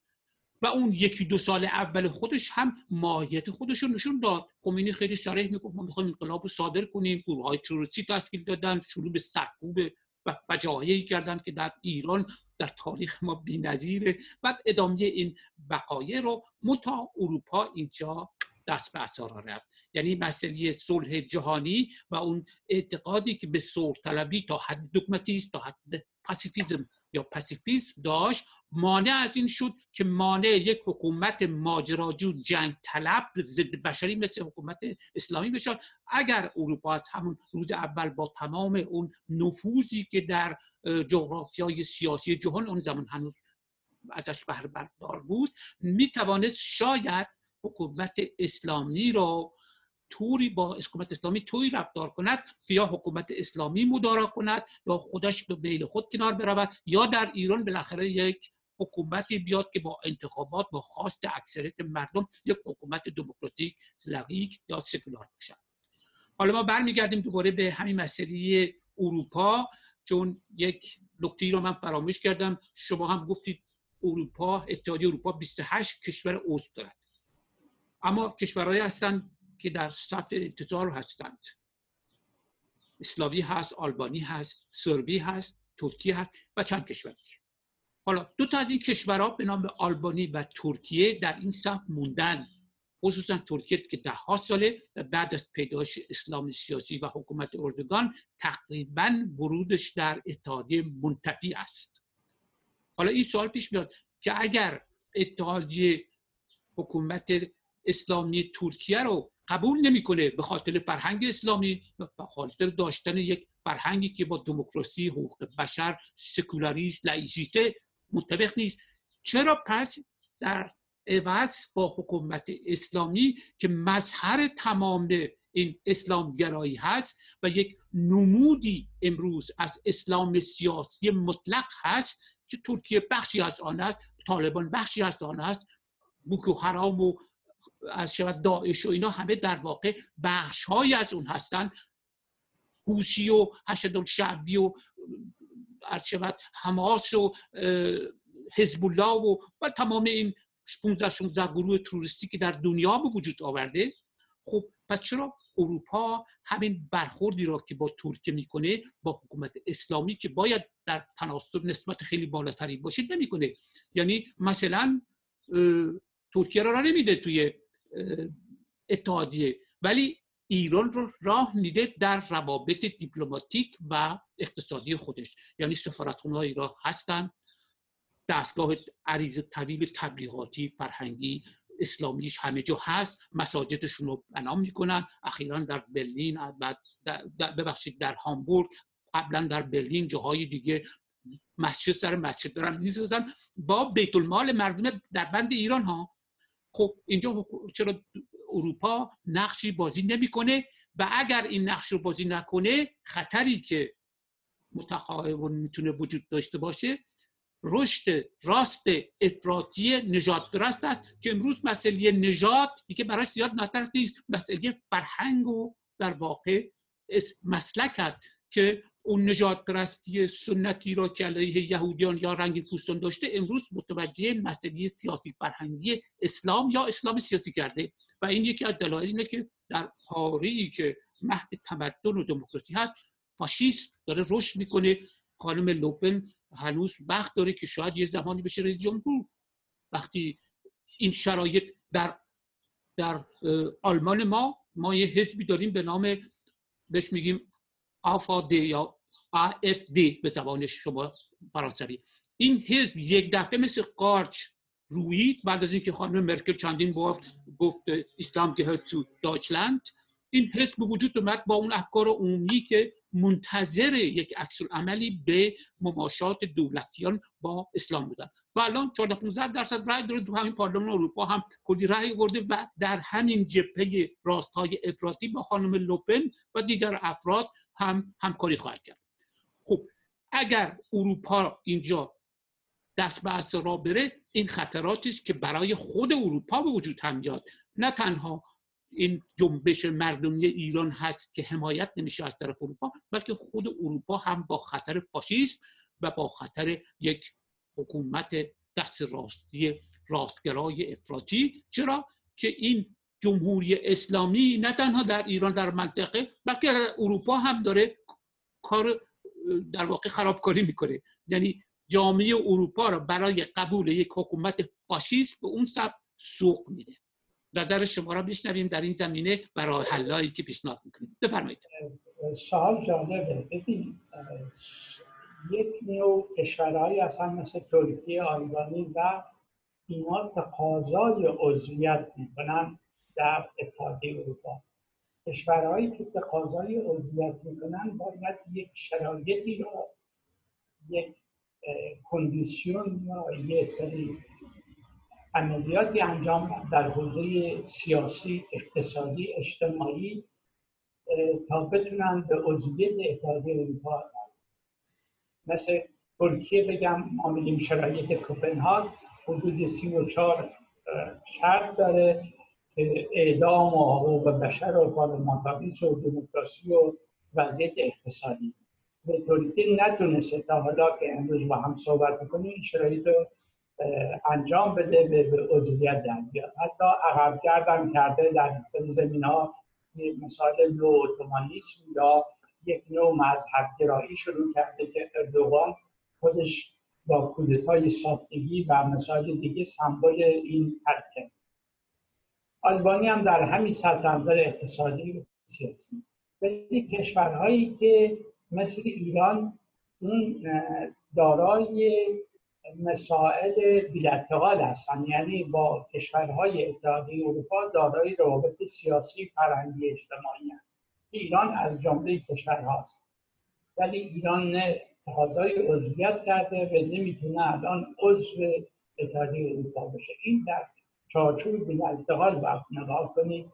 و اون یکی دو سال اول خودش هم ماهیت خودش رو نشون داد. خمینی خیلی صریح می‌گفت ما می‌خوایم انقلاب رو صادر کنیم. گروه های تروریستی تشکیل دادن شروع به سرکوب و فجایعی کردن که در ایران در تاریخ ما بی‌نظیره. بعد ادامه این بقایه رو متا اروپا اینجا دست به اثر رفت یعنی مسئله صلح جهانی و اون اعتقادی که به صلح طلبی تا حد دگماتیسم تا حد پاسیفیزم یا پاسیفیسم داشت مانع از این شد که مانع یک حکومت ماجراجو جنگ طلب ضد بشری مثل حکومت اسلامی بشد اگر اروپا از همون روز اول با تمام اون نفوذی که در جغرافیای سیاسی جهان اون زمان هنوز ازش بهره بردار بود می توانست شاید حکومت اسلامی را طوری با حکومت اسلامی طوری رفتار کند که یا حکومت اسلامی مدارا کند یا خودش به بیل خود کنار برود یا در ایران بالاخره یک حکومتی بیاد که با انتخابات با خواست اکثریت مردم یک حکومت دموکراتیک لغیک یا سکولار باشد. حالا ما برمیگردیم دوباره به همین مسئله اروپا چون یک نکته رو من فراموش کردم. شما هم گفتید اروپا اتحادیه اروپا 28 کشور عضو دارد. اما کشورهایی هستند که در صف انتظار هستند. اسلاوی هست آلبانی هست سربی هست ترکیه هست و چند کشور حالا دو تا از این کشورها به نام آلبانی و ترکیه در این صف موندن خصوصا ترکیه که ده ها ساله و بعد از پیدایش اسلام سیاسی و حکومت اردوگان تقریبا ورودش در اتحادیه منتفی است. حالا این سوال پیش میاد که اگر اتحادیه حکومت اسلامی ترکیه رو قبول نمی‌کنه به خاطر فرهنگ اسلامی به خاطر داشتن یک فرهنگی که با دموکراسی حقوق بشر سکولاریسم لایسیته مطابق نیست. چرا پس در عوض با حکومت اسلامی که مظهر تمام این اسلام گرایی هست و یک نمودی امروز از اسلام سیاسی مطلق هست که ترکیه بخشی از آن است طالبان بخشی از آن است بوکو حرام و از شود داعش و اینا همه در واقع بخش های از اون هستن. حوسی و حشد شعبی و شود حماس و حزب الله و, و تمام این 15 16 گروه تروریستی که در دنیا به وجود آورده. خب پس چرا اروپا همین برخوردی را که با ترکیه می‌کنه با حکومت اسلامی که باید در تناسب نسبت خیلی بالاتری باشه نمی‌کنه؟ یعنی مثلا ترکیه را نمیده توی اتحادیه. ولی ایران رو راه میده در روابط دیپلماتیک و اقتصادی خودش. یعنی سفارتخونه های ایران هستن دستگاه عریض طویل تبلیغاتی فرهنگی اسلامیش همه جا هست. مساجدشون رو بنا می‌کنن. اخیرا در برلین ببخشید در هامبورگ قبلا در برلین جاهای دیگه مسجد سر مسجد دارن میزن با بیت المال مردم در بند ایران ها خب اینجا چرا اروپا نقشی بازی نمی‌کنه و اگر این نقش رو بازی نکنه خطری که متقابل می‌تونه وجود داشته باشه رشد راست افراطی نجات درست است که امروز مسئله نجات دیگه براش زیاد نظر نیست. مسئله فرهنگ و در واقع مسلک است که اون نجات پرستی سنتی را که علیه یهودیان یا رنگ پوستان داشته امروز متوجه مسئله سیاسی فرهنگی اسلام یا اسلام سیاسی کرده. و این یکی از دلایل اینه که در پاره که مهد تمدن و دموکراسی هست فاشیسم داره رشد می‌کنه. خانم لوپن هنوز وقت داره که شاید یه زمانی بشه رئیس جمهور. وقتی این شرایط در در آلمان ما ما یه حزبی داریم به نام بهش میگیم دی یا دی به زبان شما فرانسوی. این حزب یک دفعه مثل قارچ رویید بعد از اینکه خانم مرکل چندین گفت گفت اسلام گهت تو داچلند این حزب به وجود اومد با اون افکار عمومی که منتظر یک عکس عملی به مماشات دولتیان با اسلام بودن. و الان 14 15 درصد رای داره تو همین پارلمان اروپا هم کلی رای برده و در همین جبهه راستهای افراطی با خانم لوپن و دیگر افراد هم همکاری خواهد کرد. خب اگر اروپا اینجا دست به دست را بره این خطراتی است که برای خود اروپا به وجود هم میاد. نه تنها این جنبش مردمی ایران هست که حمایت نمیشه از طرف اروپا بلکه خود اروپا هم با خطر فاشیست و با خطر یک حکومت دست راستی راستگرای افراطی. چرا؟ که این جمهوری اسلامی نه تنها در ایران در منطقه بلکه در اروپا هم داره کار در واقع خرابکاری می‌کنه. یعنی جامعه اروپا را برای قبول یک حکومت فاشیست به اون سب سوق میده. نظر شما را بشنویم در این زمینه برای حلایی که پیشنهاد می‌کنیم. بفرمایید. سوال جالبه. ببین یک نوع کشورهایی اصلا مثل ترکیه آلبانی و اینا تقاضای عضویت می‌کنن. در اتحادیه اروپا. کشورهایی که تقاضای عضویت می‌کنن باید یک شرایطی را یک کندیسیون یا یه سری عملیاتی انجام در حوزه سیاسی اقتصادی اجتماعی تا بتونن به عضویت اتحادیه اروپا مثل ترکیه بگم ما میگیم شرایط کوپنهاگ حدود سی و چهار شرط داره. اعدام و حقوق بشر و پارلمانتاریسم و دموکراسی و وضعیت اقتصادی. به ترکیه نتونسته تا حالا که امروز با هم صحبت می‌کنیم این شرایط رو انجام بده به عضویت در بیاد. حتی عقب گردم کرده در سری زمین ها مثال نو اتومانیسم یا یک نوع مذهب گرایی شروع کرده که اردوغان خودش با کودتای ساختگی و مثال دیگه سمبل این حرکت. آلبانی هم در همین سطح نظر اقتصادی و سیاسی. ولی کشورهایی که مثل ایران اون دارای مسائل بیلتقال هستن یعنی با کشورهای اتحادیه اروپا دارای روابط سیاسی فرهنگی اجتماعی هست. ایران از جمله کشورهاست. ولی ایران نه تقاضای عضویت کرده و نمی‌تونه الان عضو اتحادیه اروپا بشه این در چارچوب بیلتقال وقت نگاه کنید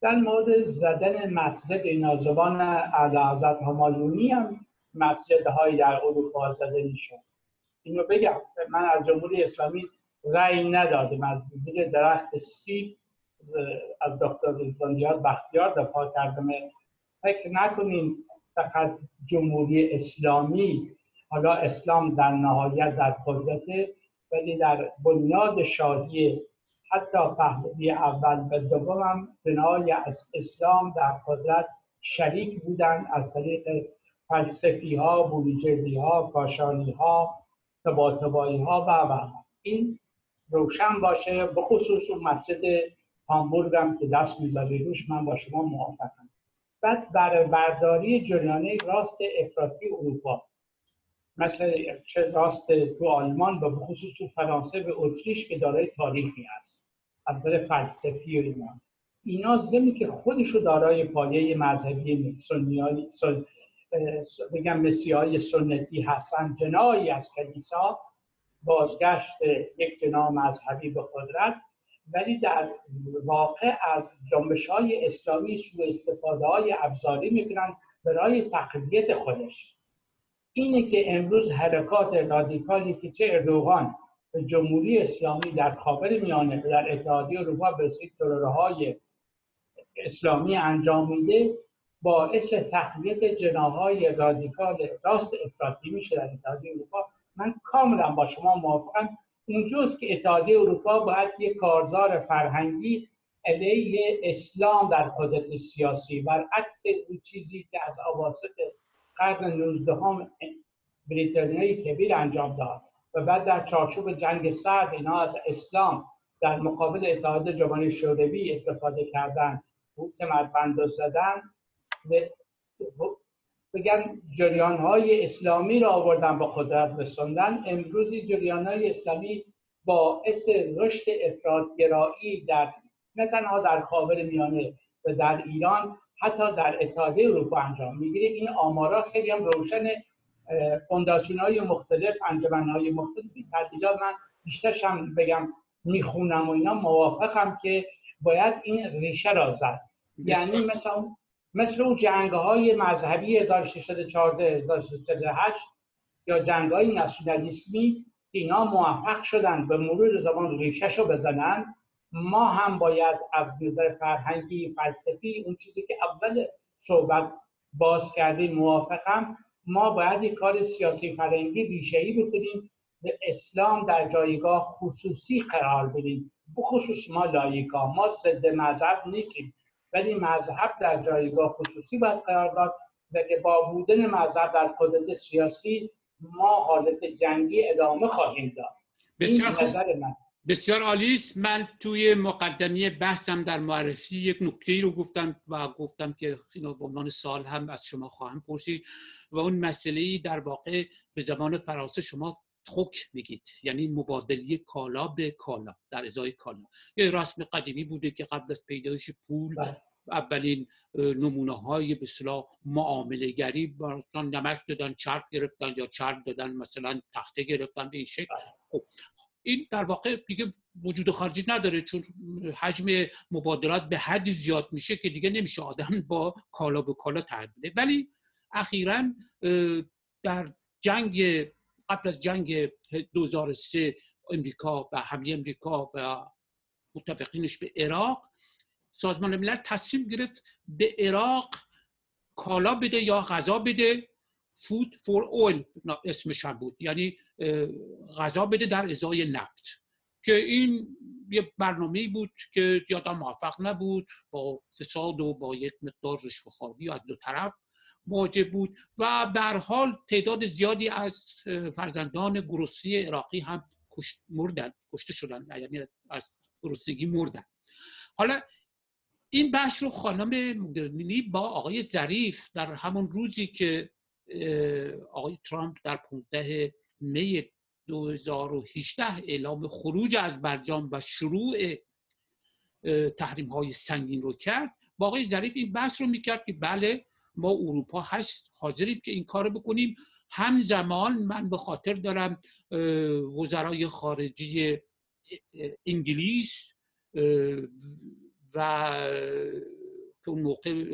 در مورد زدن مسجد نازوان اعلی همایونی هم مسجدهایی در اروپا زده می‌شد. اینو بگم من از جمهوری اسلامی رأی ندادم. از زیر درخت سیب از دکتر زندیات بختیار دفاع کردم. فکر نکنیم فقط جمهوری اسلامی حالا اسلام در نهایت در قدرت ولی در بنیاد شاهی حتی پهلوی اول و دوم هم بنای از اسلام در قدرت شریک بودن از طریق فلسفی ها بولیجردی ها کاشانی ها تباتبایی ها و و. این روشن باشه به خصوص مسجد هامبورگ هم که دست می‌ذاری روش من با شما موافقم. بعد بر برداری جریانه راست افراطی اروپا. مثل چه راست تو آلمان و به خصوص تو فرانسه و اتریش که دارای تاریخی هست. از فلسفی و اینا. اینا زمینی که خودشو دارای پایه مذهبی سنی بگم مسیحای سنتی هستن. جنایی از کلیسا بازگشت یک جنا مذهبی به قدرت ولی در واقع از جنبش های اسلامی سو استفاده های ابزاری می‌کنن برای تقویت خودش. اینه که امروز حرکات رادیکالی که چه اردوغان به جمهوری اسلامی در خاور میانه در اتحادیه اروپا به های اسلامی انجام میده باعث تقویت جناهای رادیکال راست افراطی میشه در اتحادیه اروپا. من کاملا با شما موافقم. اونجاست که اتحادیه اروپا باید یک کارزار فرهنگی علیه اسلام در قدرت سیاسی. برعکس اون چیزی که از اواسط قرن 19 هم بریتانیای کبیر انجام داد و بعد در چارچوب جنگ سرد اینا از اسلام در مقابل اتحاد جمهوری شوروی استفاده کردن حکم بند زدن. بگن جریان های اسلامی را آوردن به قدرت رسوندن. امروزی جریان های اسلامی باعث رشد افرادگرایی در نه تنها در خاور میانه و در ایران حتی در اتحادیه اروپا انجام می‌گیره این آمارا خیلی هم روشن فونداسیون های مختلف انجمن های مختلف تعدیلات من بیشترش هم بگم می‌خونم و اینا موافقم که باید این ریشه را زد. یعنی مثلا مثل اون جنگ های مذهبی 1614 1608 یا جنگ های ناسیونالیسمی اینا موفق شدن به مرور زمان ریشش رو بزنن. ما هم باید از نظر فرهنگی فلسفی اون چیزی که اول صحبت باز کردیم موافقم ما باید یک کار سیاسی فرهنگی ریشه‌ای بکنیم به اسلام در جایگاه خصوصی قرار بدیم. بخصوص ما لایکا ما ضد مذهب نیستیم ولی مذهب در جایگاه خصوصی باید قرار داد و که با بودن مذهب در قدرت سیاسی ما حالت جنگی ادامه خواهیم داد. بسیار خوب. بسیار عالی من توی مقدمی بحثم در معرفی یک نکته رو گفتم و گفتم که اینو به عنوان سال هم از شما خواهم پرسید و اون مسئله در واقع به زمان فرانسه شما تخک میگید یعنی مبادله کالا به کالا در ازای کالا یه رسم قدیمی بوده که قبل از پیدایش پول بله. اولین نمونه های به صلاح معامله گری مثلا نمک دادن چرک گرفتن یا چرک دادن مثلا تخته گرفتن به این شکل بله. خب این در واقع دیگه وجود خارجی نداره چون حجم مبادلات به حدی زیاد میشه که دیگه نمیشه آدم با کالا به کالا تبدیله ولی اخیرا در جنگ قبل از جنگ 2003 امریکا و حمله امریکا و متفقینش به عراق سازمان ملل تصمیم گرفت به عراق کالا بده یا غذا بده فود فور اویل اسمش هم بود. یعنی غذا بده در ازای نفت. که این یه برنامه بود که زیاده موفق نبود با فساد و با یک مقدار رشوه‌خواری از دو طرف مواجه بود و به حال تعداد زیادی از فرزندان گروسی عراقی هم مردن کشته شدن یعنی از گرسنگی مردن. حالا این بحث رو خانم مدرنینی با آقای ظریف در همون روزی که آقای ترامپ در 15 می 2018 اعلام خروج از برجام و شروع تحریم های سنگین رو کرد. با آقای ظریف این بحث رو می‌کرد که بله ما اروپا هست حاضریم که این کار بکنیم. همزمان من به خاطر دارم وزرای خارجی انگلیس و که اون موقع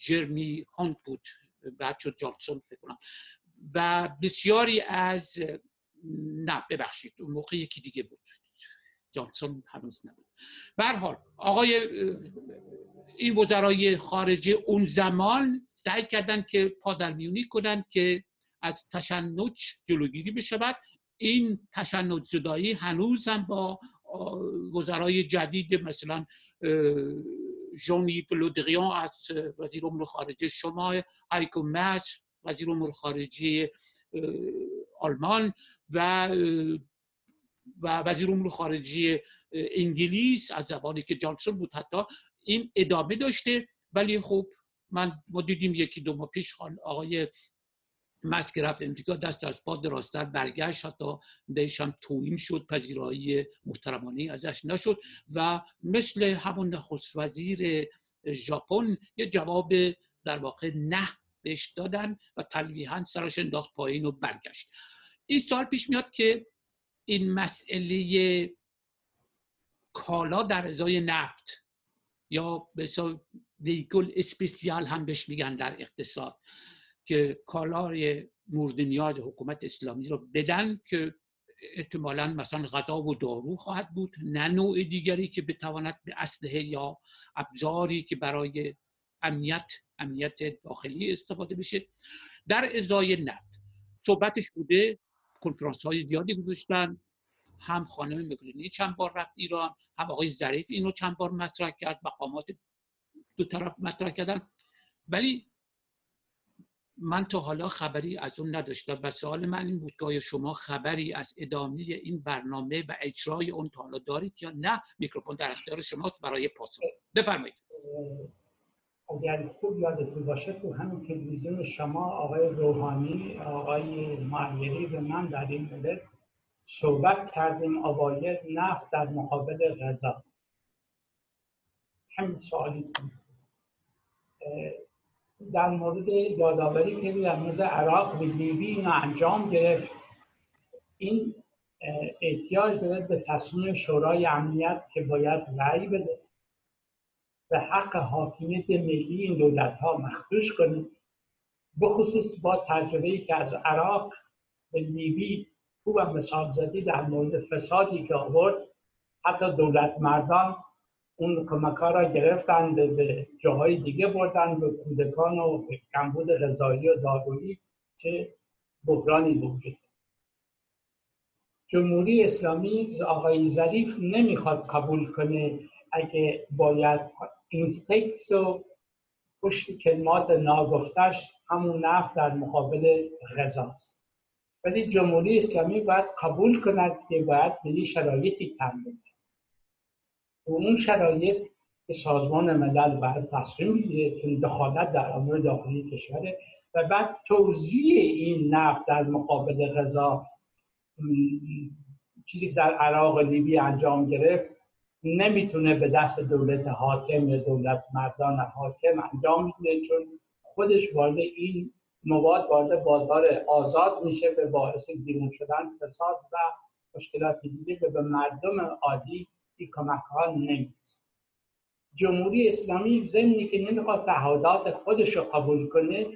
جرمی هانت بود بعد شد جانسون کنم. و بسیاری از نه ببخشید اون موقع یکی دیگه بود. جانسون هنوز نبود. حال آقای این وزرای خارجه اون زمان سعی کردن که پادرمیونی کنند که از تشنج جلوگیری بشود. این تشنج زدایی هنوز هم با وزرای جدید مثلا ژانی فلودریان از وزیر امور خارجه شما هایکو مس وزیر امور خارجه آلمان و و وزیر امور خارجه انگلیس از زبانی که جانسون بود حتی این ادامه داشته. ولی خب من ما دیدیم یکی دو ماه پیش آقای مسک رفت امریکا دست از پا دراستر برگشت حتی بهشان توهین شد پذیرایی محترمانه ازش نشد و مثل همون نخست وزیر ژاپن یه جواب در واقع نه بهش دادن و تلویحا سرش انداخت پایین و برگشت. این سال پیش میاد که این مسئله کالا در ازای نفت یا به ویکل اسپسیال هم بهش میگن در اقتصاد که کالای مورد نیاز حکومت اسلامی رو بدن که احتمالا مثلا غذا و دارو خواهد بود نه نوع دیگری که بتواند به اسلحه یا ابزاری که برای امنیت امنیت داخلی استفاده بشه. در ازای نفت صحبتش بوده کنفرانس های زیادی گذاشتن. هم خانم مگرینی چند بار رفت ایران هم آقای ظریف اینو چند بار مطرح کرد مقامات دو طرف مطرح کردن. ولی من تا حالا خبری از اون نداشتم و سوال من این بود که شما خبری از ادامه این برنامه و اجرای اون تا حالا دارید یا نه؟ میکروفون در اختیار شماست برای پاسخ. بفرمایید. اگر خوب یادتون باشه تو همین تلویزیون شما آقای روحانی آقای معیری به من در این مورد صحبت کردیم آواید نفت در مقابل غذا. همین سوالی در مورد یادآوری که در مورد عراق و لیبی انجام گرفت. این احتیاج داره به تصمیم شورای امنیت که باید رأی بده. و حق حاکمیت ملی این دولت ها مخدوش کنه بخصوص با تجربه که از عراق به لیبی خوبم مثال زدی در مورد فسادی که آورد حتی دولت مردان اون کمک را گرفتن به جاهای دیگه بردن به کودکان و کمبود غذایی و دارویی چه بحرانی وجود جمهوری اسلامی آقای ظریف نمی‌خواد قبول کنه اگه باید اینستکس و پشت کلمات ناگفتش همون نفت در مقابل غذاست ولی جمهوری اسلامی باید قبول کند که باید به شرایطی تن و اون شرایط که سازمان ملل باید تصمیم بگیره که دخالت در امور داخلی کشوره و بعد توضیح این نفت در مقابل غذا چیزی که در عراق لیبی انجام گرفت نمی‌تونه به دست دولت حاکم یا دولت مردان حاکم انجام میده چون خودش وارد این مواد وارد بازار آزاد میشه به باعث بیرون شدن فساد و مشکلات دیگه و به مردم عادی این کمک ها جمهوری اسلامی ضمنی که نمی‌خواد تعهدات خودش رو قبول کنه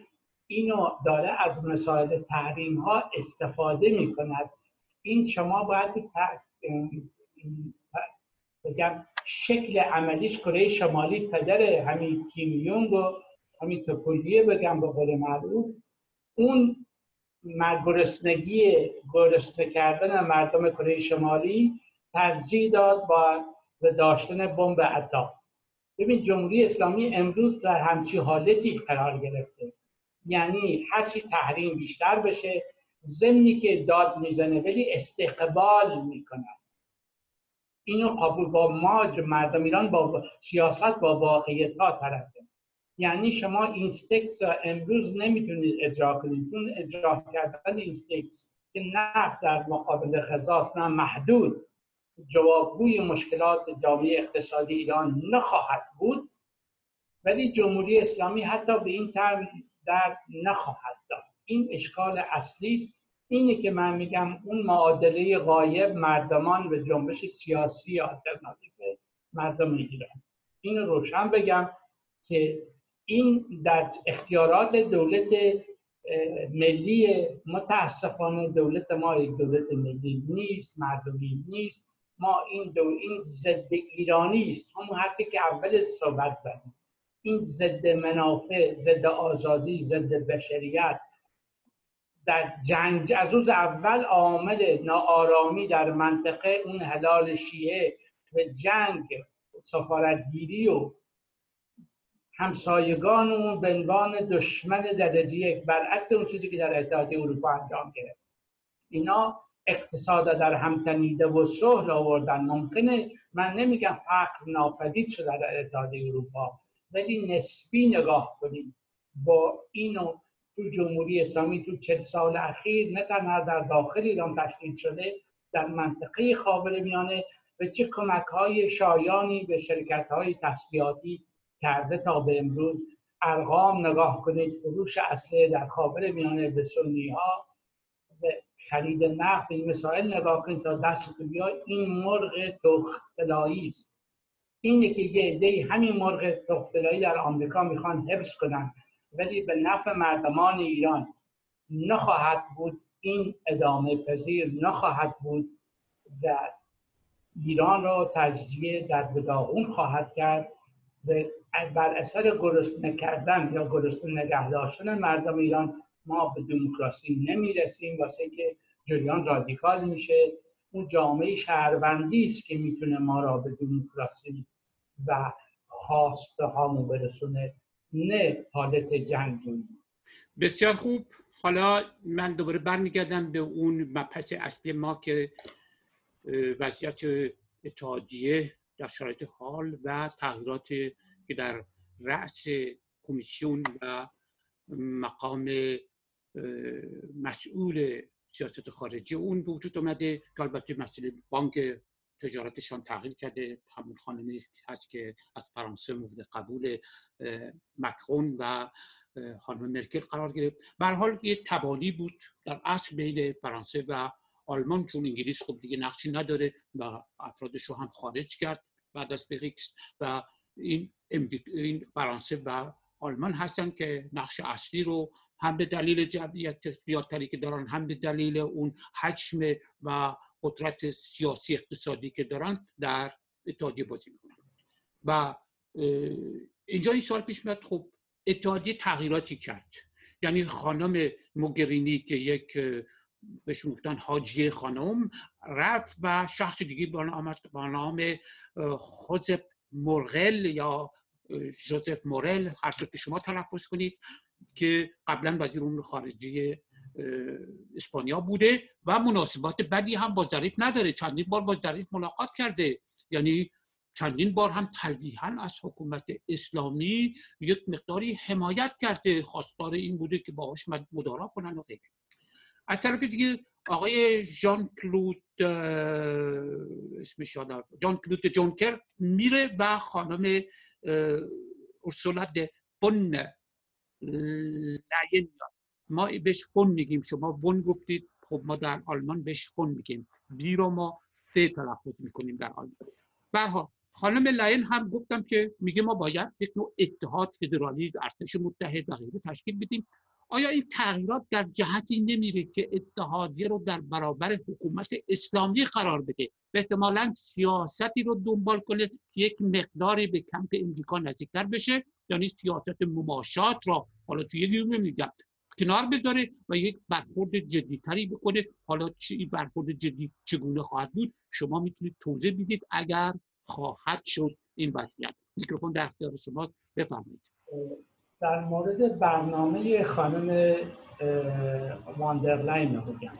اینو داره از مسائل تحریم ها استفاده می‌کند. این شما باید بگم شکل عملیش کره شمالی پدر همین کیم و همین توپولیه بگم به قول معروف. اون گرسنگی گرسنه کردن مردم کره شمالی ترجیح داد با به داشتن بمب اتم ببین جمهوری اسلامی امروز در همچی حالتی قرار گرفته. یعنی هرچی تحریم بیشتر بشه ضمنی که داد می‌زنه ولی استقبال می‌کنه اینو قبول با ما مردم ایران با سیاست با واقعیت ها طرفه یعنی شما اینستکس امروز نمی‌تونید اجرا کنید. چون اجرا کردن اینستکس که نه در مقابل خزاست نه محدود. جوابگوی مشکلات جامعه اقتصادی ایران نخواهد بود. ولی جمهوری اسلامی حتی به این ترم در نخواهد داد. این اشکال اصلی است اینه که من میگم اون معادله غایب مردمان به جنبش سیاسی آلترناتیو مردم ایران این روشن بگم که این در اختیارات دولت ملی متاسفانه دولت ما یک دولت ملی نیست مردمی نیست. ما این دو این ضد ایرانی است. همون حرفی که اول صحبت زدیم. این ضد منافع ضد آزادی ضد بشریت در جنگ از روز اول عامل ناآرامی در منطقه اون هلال شیعه و جنگ سفارتگیری و همسایگان اون به دشمن درجه یک برعکس اون چیزی که در اتحادیه اروپا انجام گرفت. اینا اقتصاد در هم تنیده و صلح آوردن. ممکنه من نمیگم فقر ناپدید شده در اتحادیه اروپا ولی نسبی نگاه کنیم با اینو تو جمهوری اسلامی تو چه سال اخیر نه تنها در داخل ایران تشکیل شده در منطقه خاور میانه و چه کمک های شایانی به شرکت های تسلیحاتی کرده تا به امروز ارقام نگاه کنید فروش اصلی در خاور میانه به سنی ها به خرید نفت این مسائل نگاه کنید تا دست بیا این مرغ تختلایی است. اینه که یه عده همین مرغ تختلایی در آمریکا می‌خوان حفظ کنن. ولی به نفع مردمان ایران نخواهد بود این ادامه پذیر نخواهد بود و ایران را تجزیه در بداغون خواهد کرد و بر اثر گرسنه کردن یا گرسنه نگه داشتن مردم ایران ما به دموکراسی نمی‌رسیم. واسه که جریان رادیکال میشه. اون جامعه شهروندی است که می‌تونه ما را به دموکراسی و خواسته هامون برسونه. نه حالت جنگ بسیار خوب. حالا من دوباره برمیگردم به اون مبحث اصلی ما که وضعیت اتحادیه در شرایط حال و تغییرات که در رأس کمیسیون و مقام مسئول سیاست خارجی اون به وجود اومده که البته مسئله بانک تجارتشان تغییر کرده. همون خانمی هست که از فرانسه مورد قبول مکرون و خانم مرکل قرار گرفت. به حال یه تبانی بود در اصل بین فرانسه و آلمان چون انگلیس خب دیگه نقشی نداره و افرادش رو هم خارج کرد بعد از بریکس و این, این فرانسه و آلمان هستن که نقش اصلی رو هم به دلیل جمعیت زیادتری که دارن هم به دلیل اون حجم و قدرت سیاسی اقتصادی که دارن در اتحادیه بازی می‌کنن. و اینجا این سال پیش میاد خب اتحادیه تغییراتی کرد. یعنی خانم موگرینی که یک بهش گفتن حاجی خانم رفت و شخص دیگه با نام خوزپ مرغل یا جوزف مورل هر که شما تلفظ کنید. که قبلا وزیر امور خارجی اسپانیا بوده و مناسبات بدی هم با ظریف نداره. چندین بار با ظریف ملاقات کرده. یعنی چندین بار هم تلویحا از حکومت اسلامی یک مقداری حمایت کرده. خواستار این بوده که باهاش مدارا کنن و غیره. از طرف دیگه آقای جان کلود اسمش یادم جان کلود جونکر میره و خانم ارسولا ده فون لاین ما بهش فون میگیم. شما ون گفتید. خب ما در آلمان بهش فون میگیم. بی رو ما فه تلفظ می‌کنیم در آلمان. برها خانم لاین هم گفتم که میگه ما باید یک نوع اتحاد فدرالی ارتش متحد و غیره تشکیل بدیم. آیا این تغییرات در جهتی نمیره که اتحادیه رو در برابر حکومت اسلامی قرار بده؟ به احتمالا سیاستی رو دنبال کنه که یک مقداری به کمپ امریکا نزدیکتر بشه. یعنی سیاست مماشات را حالا توی یه میگم. کنار بذاره و یک برخورد جدیتری بکنه حالا چی برخورد جدی چگونه خواهد بود؟ شما می‌تونید توضیح بدید اگر خواهد شد این وضعیت. میکروفون در اختیار شما بفرمایید. در مورد برنامه خانم واندرلاین بگم.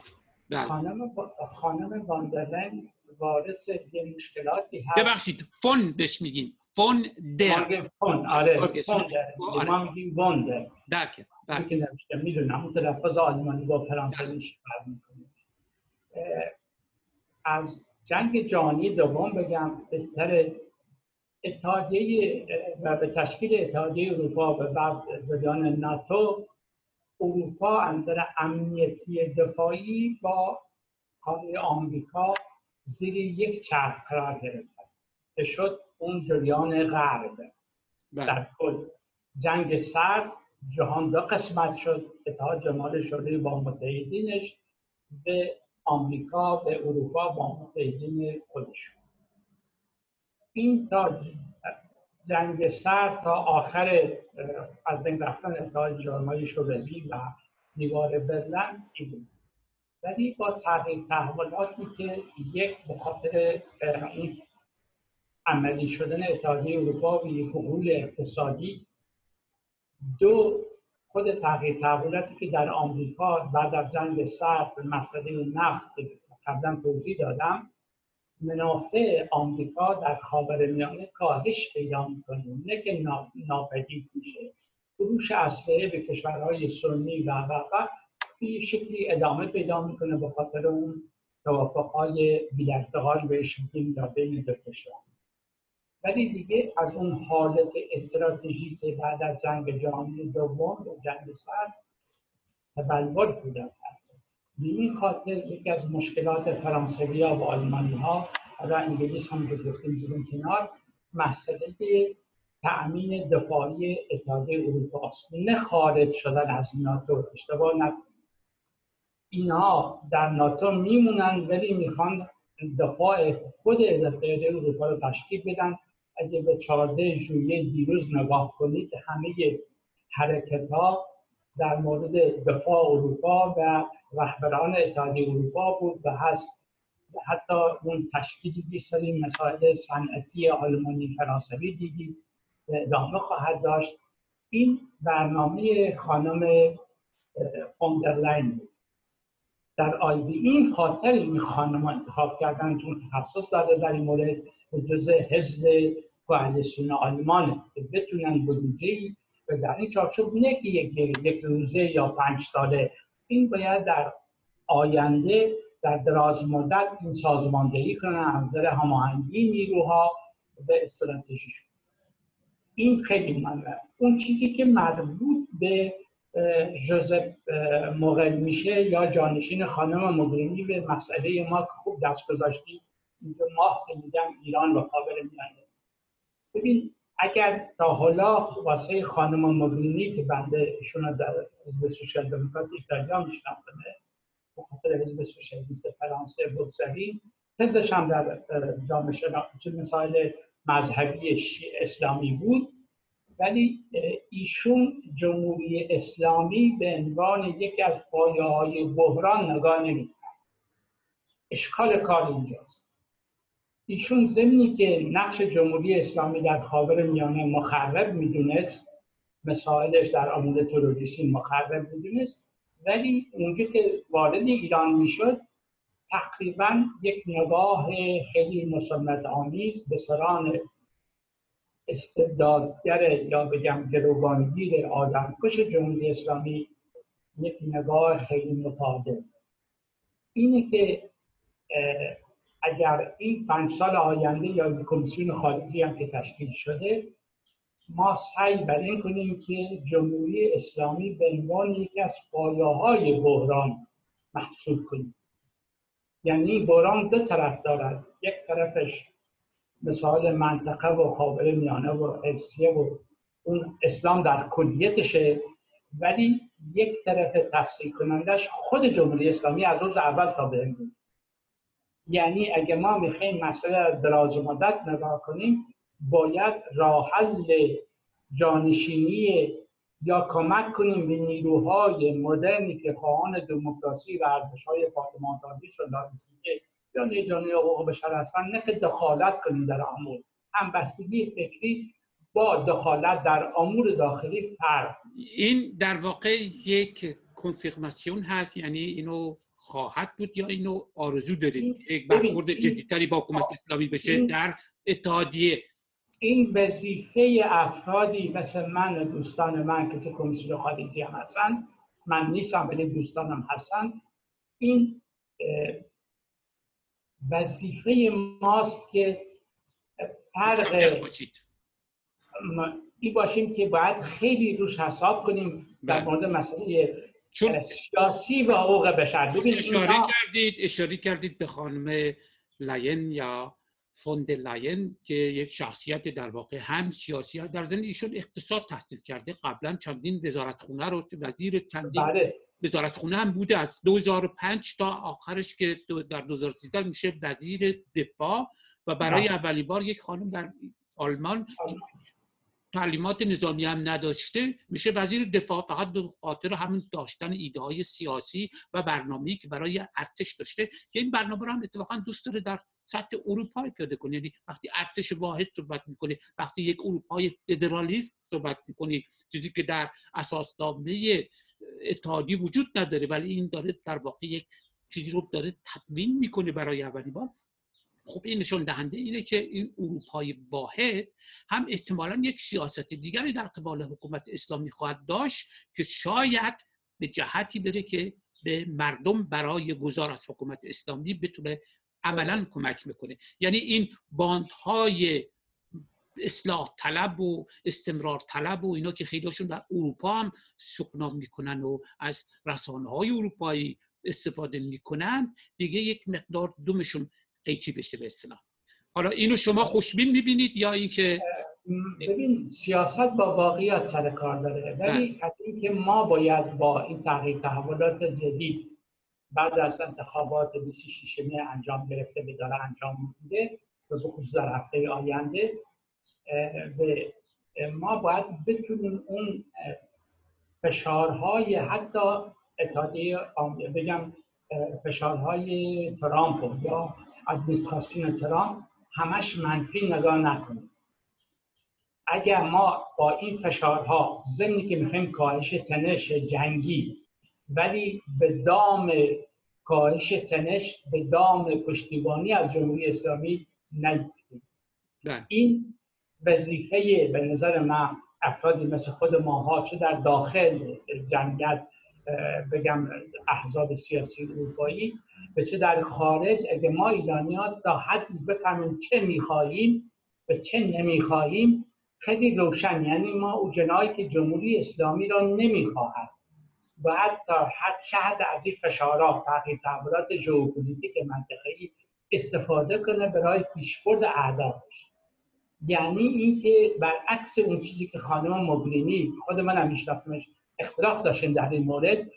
بله. خانم خانم واندرلاین وارث یه مشکلاتی هست. ببخشید فون بهش میگیم. فون در فون آره فون آره. ما میگیم واندر درکه بله می‌دونم اون تلفظ آلمانی با فرانسوی می‌کنه از جنگ جهانی دوم بگم بهتر اتحادیه و به تشکیل اتحادیه اروپا و بعد جریان ناتو اروپا انظر امنیتی دفاعی با حامی آمریکا زیر یک چرخ قرار گرفت شد اون جریان غرب. بله. در کل. جنگ سرد جهان دو قسمت شد اتحاد جمال شده با متحدینش به آمریکا به اروپا با متحدین خودش. این تا جنگ سر تا آخر از بین رفتن اتحاد جامعه شوروی و دیوار برلن این ولی با تغییر تحولاتی که یک به خاطر این عملی شدن اتحادیه اروپا و حقوق اقتصادی. دو خود تغییر تحولاتی که در آمریکا بعد از جنگ سرد مسئله نفت قبلا توضیح دادم منافع آمریکا در خاورمیانه کاهش پیدا می‌کنه. نه که ناپدید میشه. فروش اسلحه به کشورهای سنی و و به شکلی ادامه پیدا می‌کنه به خاطر اون توافقهای بیارتقال بهش میگیم در بین دو کشور. ولی دیگه از اون حالت استراتژی بعد از جنگ جهانی دوم و جنگ سرد تبلور کرد. به این خاطر یکی از مشکلات فرانسوی ها و آلمانی ها و انگلیس هم که گفتیم زیرون کنار مسئله تأمین دفاعی اتحادیه اروپا است نه خارج شدن از ناتو اشتباه نکنید اینها در ناتو میمونن ولی می‌خوان دفاع خود اتحادیه اروپا رو تشکیل بدن. اگه به 14 ژوئیه دیروز نگاه کنید همه حرکت ها در مورد دفاع اروپا و رهبران اتحادیه اروپا بود و هست. حتی اون تشکیلی سری مسائل صنعتی آلمانی فرانسوی دیدید ادامه خواهد داشت. این برنامه خانم فوندرلاین بود. در آیدی این خاطر این خانم انتخاب کردن چون تخصص داده در این مورد جز حزب کوهلیسیون آلمان که بتونن بودجه و در این چارچوب نه که یک, روزه یا پنج ساله این باید در آینده در دراز مدت این سازماندهی کنن از نظر هماهنگی نیروها به استراتژی این خیلی مهمه. اون چیزی که مربوط به جوزف مغل میشه یا جانشین خانم مغرینی به مسئله ما که خوب دست گذاشتیم اینجا ماه که میگم ایران و قابل میانه ببین اگر تا حالا واسه خانم مبینی که بنده ایشون در حزب سوشال دموکرات ایتالیا میشناختمه به خاطر حزب سوشالیست فرانسه بگذاریم تزش هم در جامعه شناختی مسائل مذهبی اسلامی بود. ولی ایشون جمهوری اسلامی به عنوان یکی از پایه های بحران نگاه نمی‌کرد. اشکال کار اینجاست. ایشون زمینی که نقش جمهوری اسلامی در خاور میانه مخرب می‌دونست مسائلش در آموزه تروریستی مخرب می‌دونست ولی اونجا که وارد ایران می‌شد تقریبا یک نگاه خیلی مسلمت آمیز به سران استبدادگر یا بگم گروگانگیر آدمکش جمهوری اسلامی یک نگاه خیلی متعادل. اینه که اگر این پنج سال آینده یا کمیسیون خارجی هم که تشکیل شده ما سعی بر این کنیم که جمهوری اسلامی به عنوان یکی از پایه های بحران محسوب کنیم. یعنی بحران دو طرف دارد. یک طرفش مثال منطقه و خاور میانه و حفظیه و اون اسلام در کلیتشه ولی یک طرف تصریح کنندش خود جمهوری اسلامی از روز اول تا به یعنی اگه ما می‌خوایم مسئله دراز مدت نگاه کنیم باید راه حل جانشینی یا کمک کنیم به نیروهای مدرنی که خواهان دموکراسی و ارزش‌های پارلمانداری و یا نیجانی حقوق بشر هستن نه که دخالت کنیم در امور همبستگی فکری با دخالت در امور داخلی فرق این در واقع یک کنفیرماسیون هست یعنی اینو خواهد بود یا اینو آرزو دارید؟ یک برخورد جدیتری با حکومت اسلامی بشه در اتحادیه. این وظیفه افرادی مثل من دوستان من که تو کمیسیون خارجی هم هستن من نیستم ولی دوستانم هستن. این وظیفه ماست که فرق این باشیم که باید خیلی روش حساب کنیم در بله. مورد مسئله چون سیاسی و حقوق بشر اشاره کردید اشاره کردید به خانم لاین یا فوند لاین که یک شخصیت در واقع هم سیاسی در زمین ایشون اقتصاد تحصیل کرده قبلا چندین وزارتخونه رو وزیر چندین بله. وزارتخونه هم بوده از 2005 تا آخرش که در 2013 میشه وزیر دفاع و برای بله. اولین بار یک خانم در آلمان تعلیمات نظامی هم نداشته میشه وزیر دفاع فقط به خاطر همون داشتن ایده های سیاسی و برنامه‌ای که برای ارتش داشته که این برنامه رو هم اتفاقا دوست داره در سطح اروپایی پیاده کنه یعنی وقتی ارتش واحد صحبت می‌کنه وقتی یک اروپای فدرالیست صحبت می‌کنه چیزی که در اساسنامه اتحادی وجود نداره ولی این داره در واقع یک چیزی رو داره تدوین می‌کنه برای اولین بار. خب این نشون دهنده اینه که این اروپای واحد هم احتمالا یک سیاست دیگری در قبال حکومت اسلامی خواهد داشت که شاید به جهتی بره که به مردم برای گذار از حکومت اسلامی بتونه عملا کمک می‌کنه. یعنی این باندهای اصلاح طلب و استمرار طلب و اینا که خیلیشون در اروپا هم سکنا می‌کنن و از رسانه های اروپایی استفاده می‌کنن دیگه یک مقدار دومشون قیچی بشه به اصطلاح حالا اینو شما خوشبین می‌بینید یا اینکه ببین سیاست با واقعیت سر کار داره ولی. از اینکه ما باید با این تغییر تحولات جدید بعد از انتخابات 26 می انجام گرفته به داره انجام میده به خصوص در هفته آینده به ما باید بتونیم اون فشارهای حتی اتحادیه بگم فشارهای ترامپ یا ادمنستراسیون ترامپ همش منفی نگاه نکنیم اگر ما با این فشارها ضمنی که می‌خوایم کاهش تنش جنگی ولی به دام کاهش تنش به دام پشتیبانی از جمهوری اسلامی نیفتیم بله. این وظیفه به نظر من افرادی مثل خود ماها چه در داخل جمعیت بگم احزاب سیاسی اروپایی به چه در خارج اگه ما ایرانیان تا حدی بفهمیم چه می‌خواهیم و چه نمی‌خواهیم خیلی روشن. یعنی ما او جنایی که جمهوری اسلامی را نمی‌خواهد باید تا هر شهد از این فشارات تغییر تحولات ژئوپلیتیک منطقه‌ای استفاده کنه برای پیشبرد اهدافش یعنی اینکه برعکس اون چیزی که خانم مبرینی خود من هم میشناختمش اختلاف داشتیم در این مورد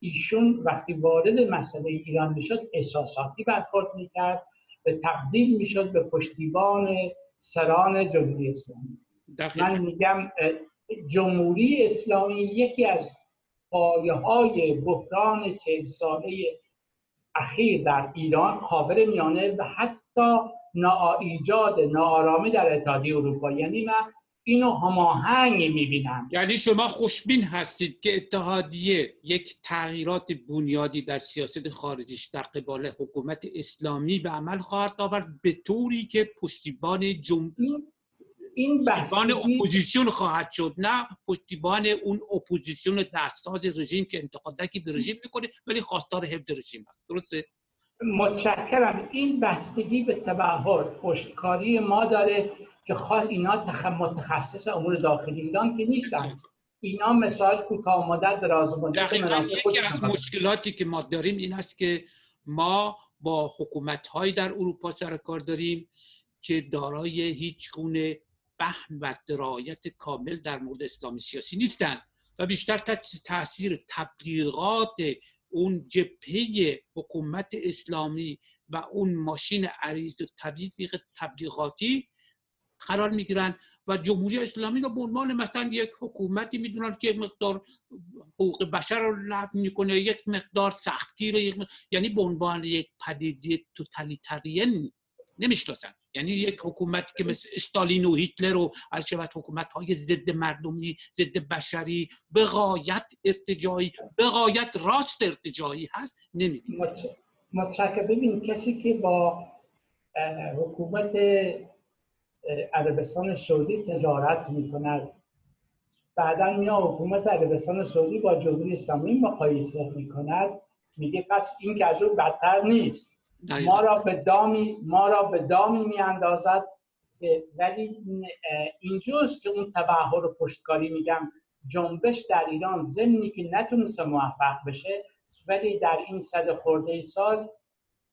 ایشون وقتی وارد مسئله ایران می‌شد احساساتی برخورد می‌کرد به تقدیم می‌شد به پشتیبان سران جمهوری اسلامی. من میگم جمهوری اسلامی یکی از پایه های بحران چهل ساله اخیر در ایران خاور میانه و حتی ناایجاد ناآرامی در اتحادیه اروپا. یعنی من اینو هماهنگ می‌بینم. یعنی شما خوشبین هستید که اتحادیه یک تغییرات بنیادی در سیاست خارجیش در قبال حکومت اسلامی به عمل خواهد آورد به طوری که پشتیبان جمهوری این پشتیبان اپوزیسیون خواهد شد نه پشتیبان اون اپوزیسیون دستساز رژیم که انتقادکی به رژیم می‌کنه ولی خواستار حفظ رژیم است. درسته؟ متشکرم. این بستگی به تبحر پشتکاری ما داره که خواه اینا متخصص امور داخلی ایران که نیستن. اینا مسائل کوتاه مدت دراز مدت یکی از مشکلاتی که ما داریم این است که ما با حکومت های در اروپا سر کار داریم که دارای هیچ گونه فهم و درایت کامل در مورد اسلامی سیاسی نیستند و بیشتر تاثیر تبلیغات اون جبهه حکومت اسلامی و اون ماشین عریض و تبلیغاتی قرار می‌گیرن و جمهوری اسلامی رو به عنوان مثلا یک حکومتی می‌دونن که مقدار حقوق بشر رو لغو می‌کنه یک مقدار سختگیر یک یعنی به عنوان یک پدیده توتالیترین نمی‌شناسن. یعنی یک حکومت که مثل استالین و هیتلر و از شود حکومت های ضد مردمی ضد بشری به غایت ارتجایی به غایت راست ارتجایی هست نمی‌دید متشکر ببین کسی که با حکومت عربستان سعودی تجارت می‌کند بعدا میاد حکومت عربستان سعودی با جمهوری اسلامی مقایسه می‌کند میگه پس این که از بدتر نیست. ما را به دامی ما را به دامی میاندازد ولی اینجاست که اون تبهر و پشتکاری میگم جنبش در ایران ضمنی که نتونست موفق بشه ولی در این صد خورده سال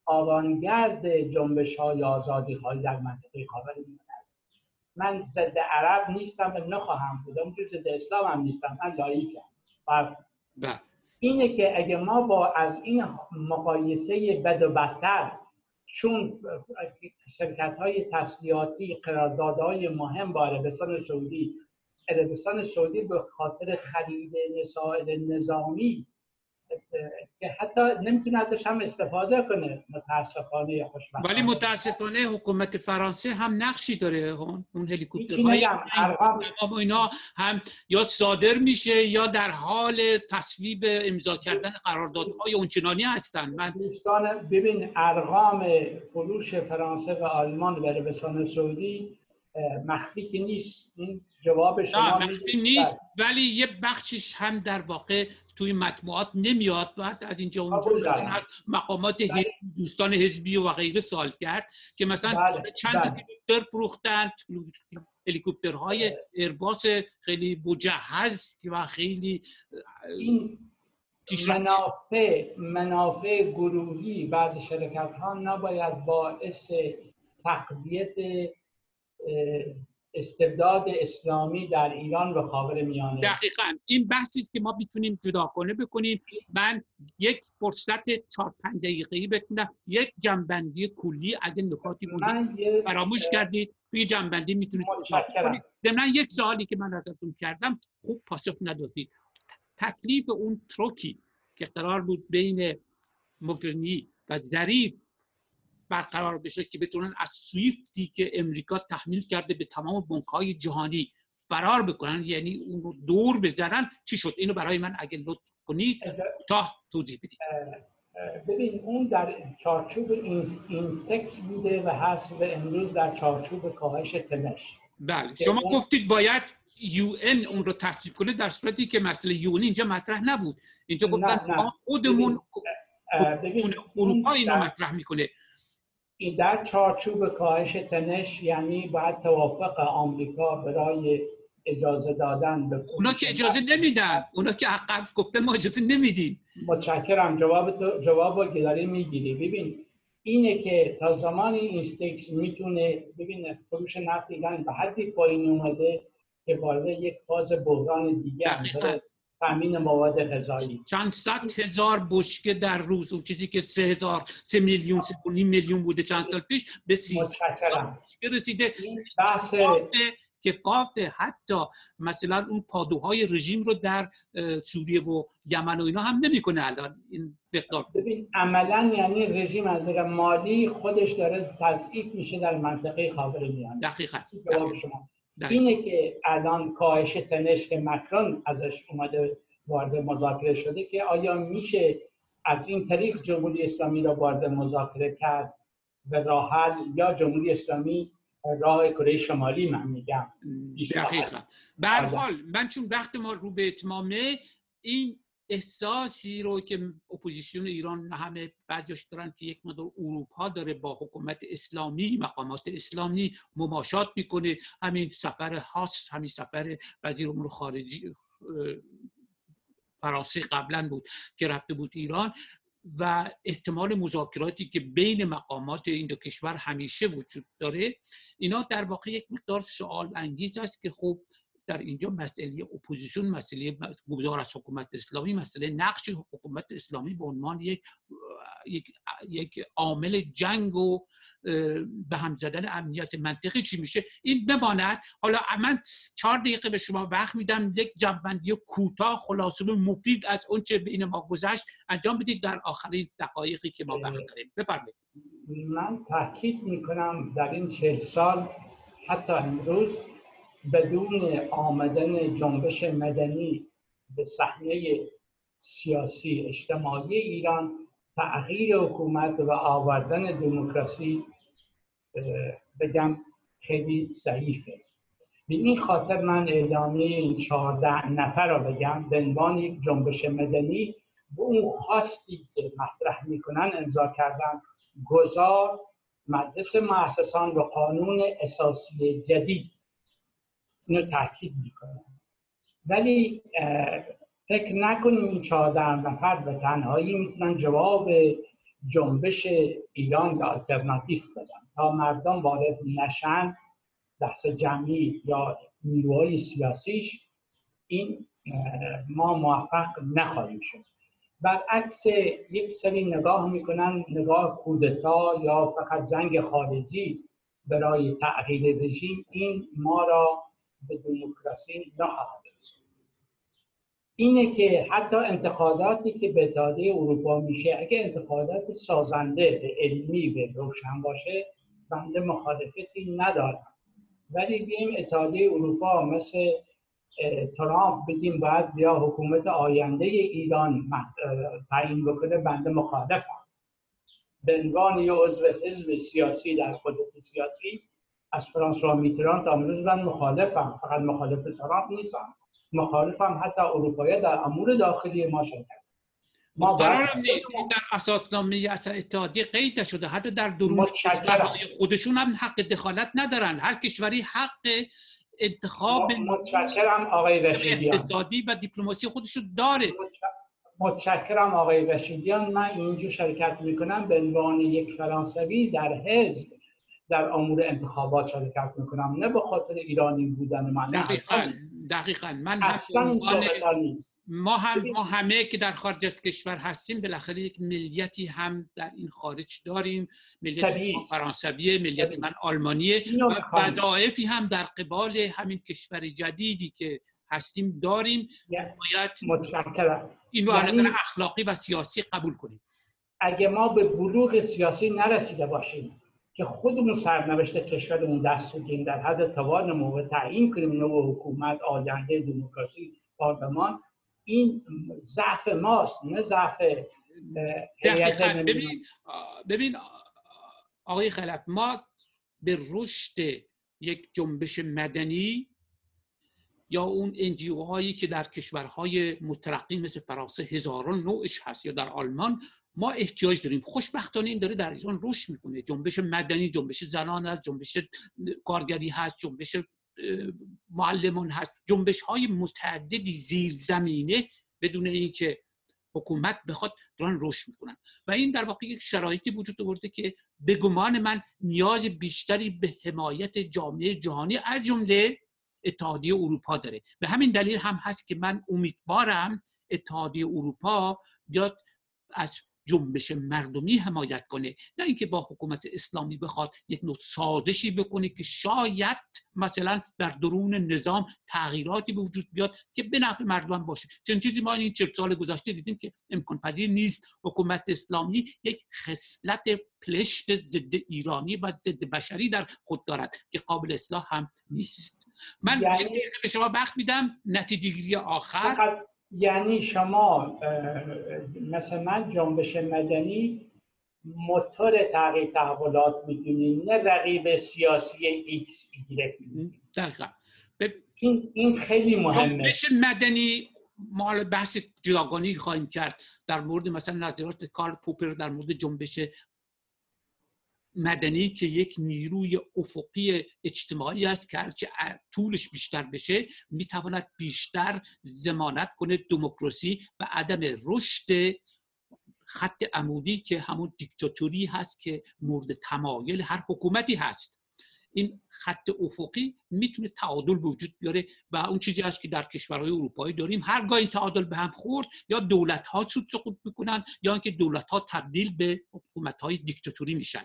آوانگرد جنبش های آزادی های در منطقه خاورمیانه است من ضد عرب نیستم و نخواهم بودم که ضد اسلام هم نیستم. من لایکم. بله. اینه که اگه ما با از این مقایسه بد و بدتر چون شرکت های تسلیحاتی قراردادهای مهم با عربستان سعودی عربستان سعودی به خاطر خرید مسائل نظامی که حتی نمی‌تونه ازش هم استفاده کنه متاسفانه یا خوشبختانه. ولی متاسفانه حکومت فرانسه هم نقشی داره اون هلیکوپترهای اینا هم یا صادر میشه یا در حال تصویب امضا کردن قراردادهای اونچنانی هستن. من دوستان ببین ارقام فروش فرانسه و آلمان به عربستان سعودی مخفی که نیست. این جواب شما نه مخفی نیست. ولی یه بخشش هم در واقع توی مطبوعات نمیاد بعد از اینجا اونجا از مقامات بله. دوستان حزبی و غیره سال کرد که مثلا بله. چند بله. هلیکوپتر فروختن هلیکوپترهای ارباس خیلی مجهز و خیلی این منافع منافع گروهی بعض شرکت ها نباید باعث تقویت استبداد اسلامی در ایران و خاور میانه. دقیقا. این بحثی است که ما می‌تونیم جدا کنه بکنیم. من یک فرصت چهار پنج دقیقه‌ای بتونم. یک جنبندی کلی اگه نکاتی بود فراموش کردید. توی جنبندی می‌تونید کنید من یک سوالی که من ازتون کردم خوب پاسخ ندادید. تکلیف اون تروکی که قرار بود بین مگرنی و ظریف برقرار بشه که بتونن از سویفتی که امریکا تحمیل کرده به تمام بانک های جهانی فرار بکنن یعنی اون رو دور بزنن چی شد؟ اینو برای من اگه لطف کنید تا توضیح بدید. ببین اون در چارچوب اینستکس بوده و هست و امروز در چارچوب کاهش تنش. بله شما گفتید باید یو این اون رو تصدیق کنه در صورتی که مسئله یو اینجا مطرح نبود. اینجا گفتن ما خودمون اروپا اینو مطرح می‌کنه. این در چارچوب کاهش تنش یعنی باید توافق آمریکا برای اجازه دادن به اونا که اجازه نمیدن. اونا که عقب گفته ما اجازه نمیدیم. متشکرم. جواب تو جواب که داری می‌گیری. ببین اینه که تا زمانی این استیکس می‌تونه ببین فروش نفت ایران به حدی پایین اومده که وارد یک فاز بحران دیگه تامین مواد غذایی. چند صد هزار بشکه در روز اون چیزی که سه هزار سه میلیون سه میلیون بوده چند سال پیش به متشکرم. رسیده. بحث که قافه حتی مثلا اون پادوهای رژیم رو در سوریه و یمن و اینا هم نمی‌کنه الان این مقدار. ببین عملا یعنی رژیم از مالی خودش داره تضعیف میشه در منطقه خاورمیانه. دقیقاً. شما. اینه که الان کاهش تنش که مکرون ازش اومده وارد مذاکره شده که آیا میشه از این طریق جمهوری اسلامی را وارد مذاکره کرد و راحل یا جمهوری اسلامی راه کره شمالی من میگم؟ دقیقا. به حال من چون وقت ما رو به اتمامه این احساسی رو که اپوزیسیون ایران همه بعضیش دارن که یک مدار اروپا داره با حکومت اسلامی مقامات اسلامی مماشات می‌کنه. همین سفر هاست همین سفر وزیر امور خارجی فرانسه قبلا بود که رفته بود ایران و احتمال مذاکراتی که بین مقامات این دو کشور همیشه وجود داره اینا در واقع یک مقدار سوال انگیز است که خب در اینجا مسئله اپوزیسیون مسئله گذار از حکومت اسلامی مسئله نقش حکومت اسلامی به عنوان یک یک, یک عامل جنگ و به هم زدن امنیت منطقه چی میشه؟ این بماند. حالا من چهار دقیقه به شما وقت میدم. یک جمع‌بندی کوتاه خلاصه مفید از اونچه بین ما گذشت انجام بدید. در آخرین دقایقی که ما وقت داریم. بفرمایید. من تاکید می‌کنم در این چهل سال حتی امروز بدون آمدن جنبش مدنی به صحنه سیاسی اجتماعی ایران تغییر حکومت و آوردن دموکراسی بگم خیلی ضعیفه. به این خاطر من اعلامیه این چهارده نفر را بگم به عنوان یک جنبش مدنی به اون خواستی که مطرح می‌کنن امضا کردن. گذار مجلس مؤسسان و قانون اساسی جدید اینو تاکید می‌کنم. ولی فکر نکنیم این چهارده نفر به تنهایی می‌تونن جواب جنبش ایران یا آلترناتیف بدن. تا مردم وارد نشن دست جمعی یا نیروهای سیاسیش این ما موفق نخواهیم شد. برعکس یک سری نگاه می‌کنن نگاه کودتا یا فقط جنگ خارجی برای تغییر رژیم این ما را به دموکراسی نخواهد اینه که حتی انتقاداتی که به اتحادیه اروپا میشه اگه انتقادات سازنده به علمی به روشن باشه بنده مخالفتی ندارم. ولی بیم اتحادیه اروپا مثل ترامپ بگیم باید بیا حکومت آینده ایران تعیین بکنه بنده مخالفم. به عنوان یه عضو حزب سیاسی در قدرت سیاسی از فرانسوا میتران تا امروز من مخالفم. فقط مخالف ترامپ نیستم. مخالفم حتی اروپایی در امور داخلی ما شرکت. ما قرارم نیست. این در اساسنامه اصلا اتحادیه قید شده حتی در درون خودشون هم حق دخالت ندارن. هر کشوری حق انتخاب متشکرم آقای رشیدیان. اقتصادی و دیپلماسی خودش داره. متشکرم آقای رشیدیان. من اینجا شرکت می‌کنم به عنوان یک فرانسوی در حزب در امور انتخابات شرکت می‌کنم. نه به خاطر ایرانی بودن من دقیقا دقیقا. من ما هم ما همه که در خارج از کشور هستیم بالاخره یک ملیتی هم در این خارج داریم. ملیت فرانسویه ملیت من آلمانیه و وظایفی هم در قبال همین کشور جدیدی که هستیم داریم. باید متشکرم. اینو یعنی... اخلاقی و سیاسی قبول کنیم. اگه ما به بلوغ سیاسی نرسیده باشیم که خودمون سرنوشت کشورمون دست بگیریم در حد توان موقع تعیین کنیم نوع حکومت آینده دموکراسی پارلمان. این ضعف ماست نه ضعف ببین ببین آقای خلف ما به رشد یک جنبش مدنی یا اون انجیو هایی که در کشورهای مترقی مثل فرانسه هزاران نوعش هست یا در آلمان ما احتیاج داریم. خوشبختانه این داره در ایران رشد می‌کنه. جنبش مدنی جنبش زنان هست جنبش کارگری هست جنبش معلمان هست. جنبش های متعددی زیر زمینه بدون اینکه حکومت بخواد دارن رشد می‌کنن. و این در واقع یک شرایطی وجود آورده که به گمان من نیاز بیشتری به حمایت جامعه جهانی از جمله اتحادیه اروپا داره. به همین دلیل هم هست که من امیدوارم اتحادیه اروپا بیاد از جنبش مردمی حمایت کنه. نه اینکه با حکومت اسلامی بخواد یک نوع سازشی بکنه که شاید مثلا در درون نظام تغییراتی به وجود بیاد که به نفع مردم باشه. چون چیزی ما این چند سال گذشته دیدیم که امکان پذیر نیست. حکومت اسلامی یک خصلت پلشت ضد ایرانی و ضد بشری در خود دارد که قابل اصلاح هم نیست. من یعنی... به شما بخت میدم. نتیجه آخر. یعنی شما مثلا جنبش مدنی موتور تغییر تحولات می‌دونید نه رقیب سیاسی ایکس دقیقا. این, این خیلی مهمه. جنبش مدنی ما بحث جداگانی خواهیم کرد در مورد مثلا نظرات کارل پوپر در مورد جنبش مدنی که یک نیروی افقی اجتماعی است که هرچه طولش بیشتر بشه می‌تواند بیشتر زمانت کنه دموکراسی و عدم رشد خط عمودی که همون دیکتاتوری هست که مورد تمایل هر حکومتی هست. این خط افقی می‌تونه تعادل وجود بیاره و اون چیزی هست که در کشورهای اروپایی داریم. هرگاه این تعادل به هم خورد یا دولت ها سود سقوط می‌کنن یا اینکه دولت ها تبدیل به حکومت های دیکتاتوری میشن.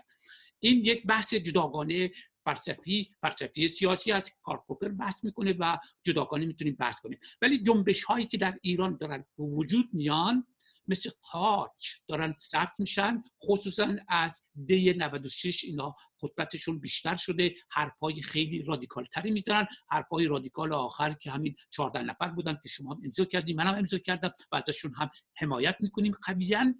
این یک بحث جداگانه فلسفی فلسفی سیاسی از کارپوپر بحث می‌کنه و جداگانه می‌تونیم بحث کنیم. ولی جنبش هایی که در ایران دارن وجود میان مثل قاچ دارن ثبت میشن خصوصا از دی 96 اینا خطبتشون بیشتر شده حرفای خیلی رادیکال تری می‌زنن حرفای رادیکال آخر که همین 14 نفر بودن که شما امضا کردیم منم امضا کردم و ازشون هم حمایت می‌کنیم قویا.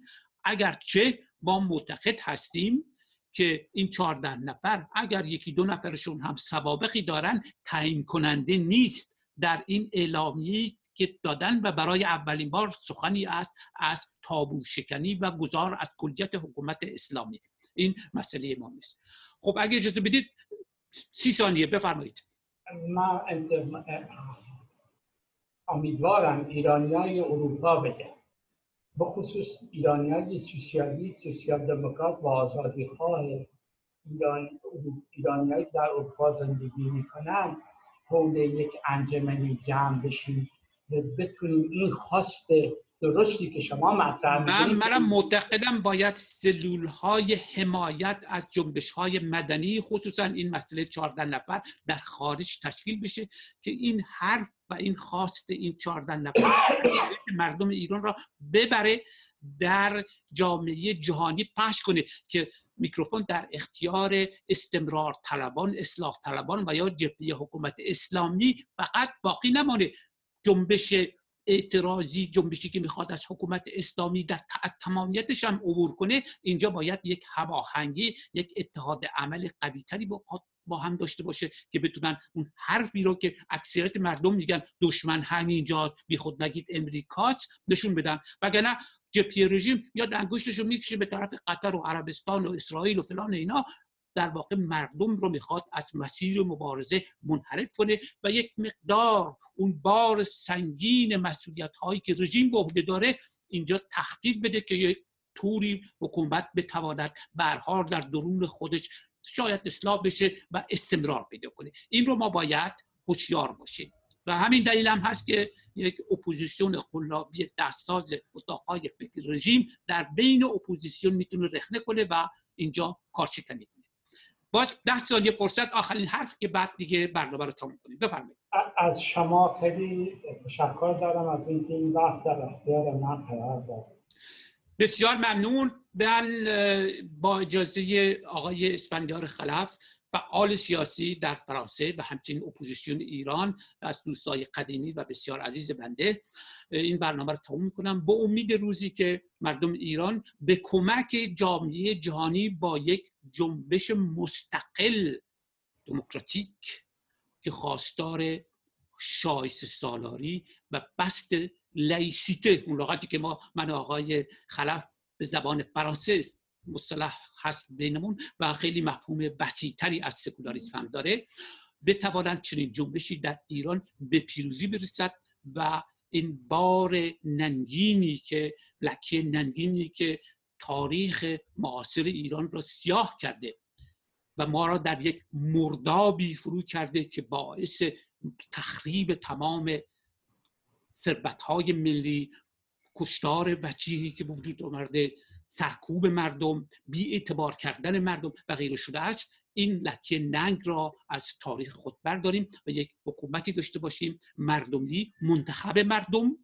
اگرچه ما معتقد هستیم که این چهارده نفر اگر یکی دو نفرشون هم سوابقی دارن تعیین کننده نیست در این اعلامی که دادن و برای اولین بار سخنی است از تابو شکنی و گذار از کلیت حکومت اسلامی. این مسئله ما نیست. خب اگه اجازه بدید سی ثانیه بفرمایید. من امیدوارم ایرانی های اروپا بگم به خصوص ایرانی های سوسیالیست سوسیال دموکرات و آزادی خواه ایران ایرانی در اروپا زندگی می‌کنن حول یک انجمنی جمع بشیم و بتونیم این خواست درستی که شما مطرح من منم معتقدم باید سلول های حمایت از جنبش های مدنی خصوصا این مسئله 14 نفر در خارج تشکیل بشه که این حرف و این خواست این 14 نفر مردم ایران را ببره در جامعه جهانی پخش کنه که میکروفون در اختیار استمرار طلبان اصلاح طلبان و یا جبهه حکومت اسلامی فقط باقی نمانه جنبش اعتراضی جنبشی که می‌خواد از حکومت اسلامی در تمامیتش هم عبور کنه اینجا باید یک هماهنگی یک اتحاد عمل قوی تری با هم داشته باشه که بتونن اون حرفی رو که اکثریت مردم میگن دشمن همینجاست بی خود نگید امریکاست نشون بدن. وگرنه جبهه رژیم یا انگشتش رو می‌کشه به طرف قطر و عربستان و اسرائیل و فلان اینا در واقع مردم رو می‌خواد از مسیر مبارزه منحرف کنه و یک مقدار اون بار سنگین مسئولیت هایی که رژیم به عهده داره اینجا تخفیف بده که یک جوری حکومت بتواند بارها در درون خودش شاید اصلاح بشه و استمرار پیدا کنه. این رو ما باید هوشیار باشیم. و همین دلیل هم هست که یک اپوزیسیون قلابی دستساز اتاقای فکر رژیم در بین اپوزیسیون می‌تونه رخنه کنه و اینجا کارشکنی باز ده ثانیه فرصت آخرین حرف که بعد دیگه برنامه رو تموم کنیم. بفرمایید. از شما خیلی تشکر دارم از اینکه این وقت در اختیار من قرار داد بسیار ممنون. من با اجازه آقای اسفندیار خلف فعال سیاسی در فرانسه و همچنین اپوزیسیون ایران از دوستای قدیمی و بسیار عزیز بنده این برنامه رو تموم می‌کنم با امید روزی که مردم ایران به کمک جامعه جهانی با یک جنبش مستقل دموکراتیک که خواستار شایست سالاری و بست لیسیته اون لغتی که ما من آقای خلف به زبان فرانسه مصطلح هست بینمون و خیلی مفهوم بسیتری از سکولاریسم هم داره بتوانند چنین جنبشی در ایران به پیروزی برسد و این بار ننگینی که لکه ننگینی که تاریخ معاصر ایران را سیاه کرده و ما را در یک مردابی فرو کرده که باعث تخریب تمام ثروت های ملی کشتار وجیهی که وجود آورده سرکوب مردم بی اعتبار کردن مردم و غیره شده است. این لکه ننگ را از تاریخ خود برداریم و یک حکومتی داشته باشیم مردمی منتخب مردم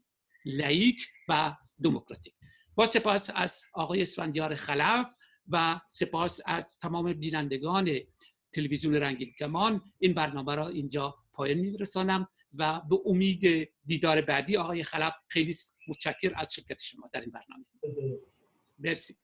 لایک و دموکراتیک. با سپاس از آقای اسفندیار خلف و سپاس از تمام بینندگان تلویزیون رنگین کمان. این برنامه را اینجا پایان میرسانم و به امید دیدار بعدی آقای خلف خیلی متشکر از شرکت شما در این برنامه. مرسی.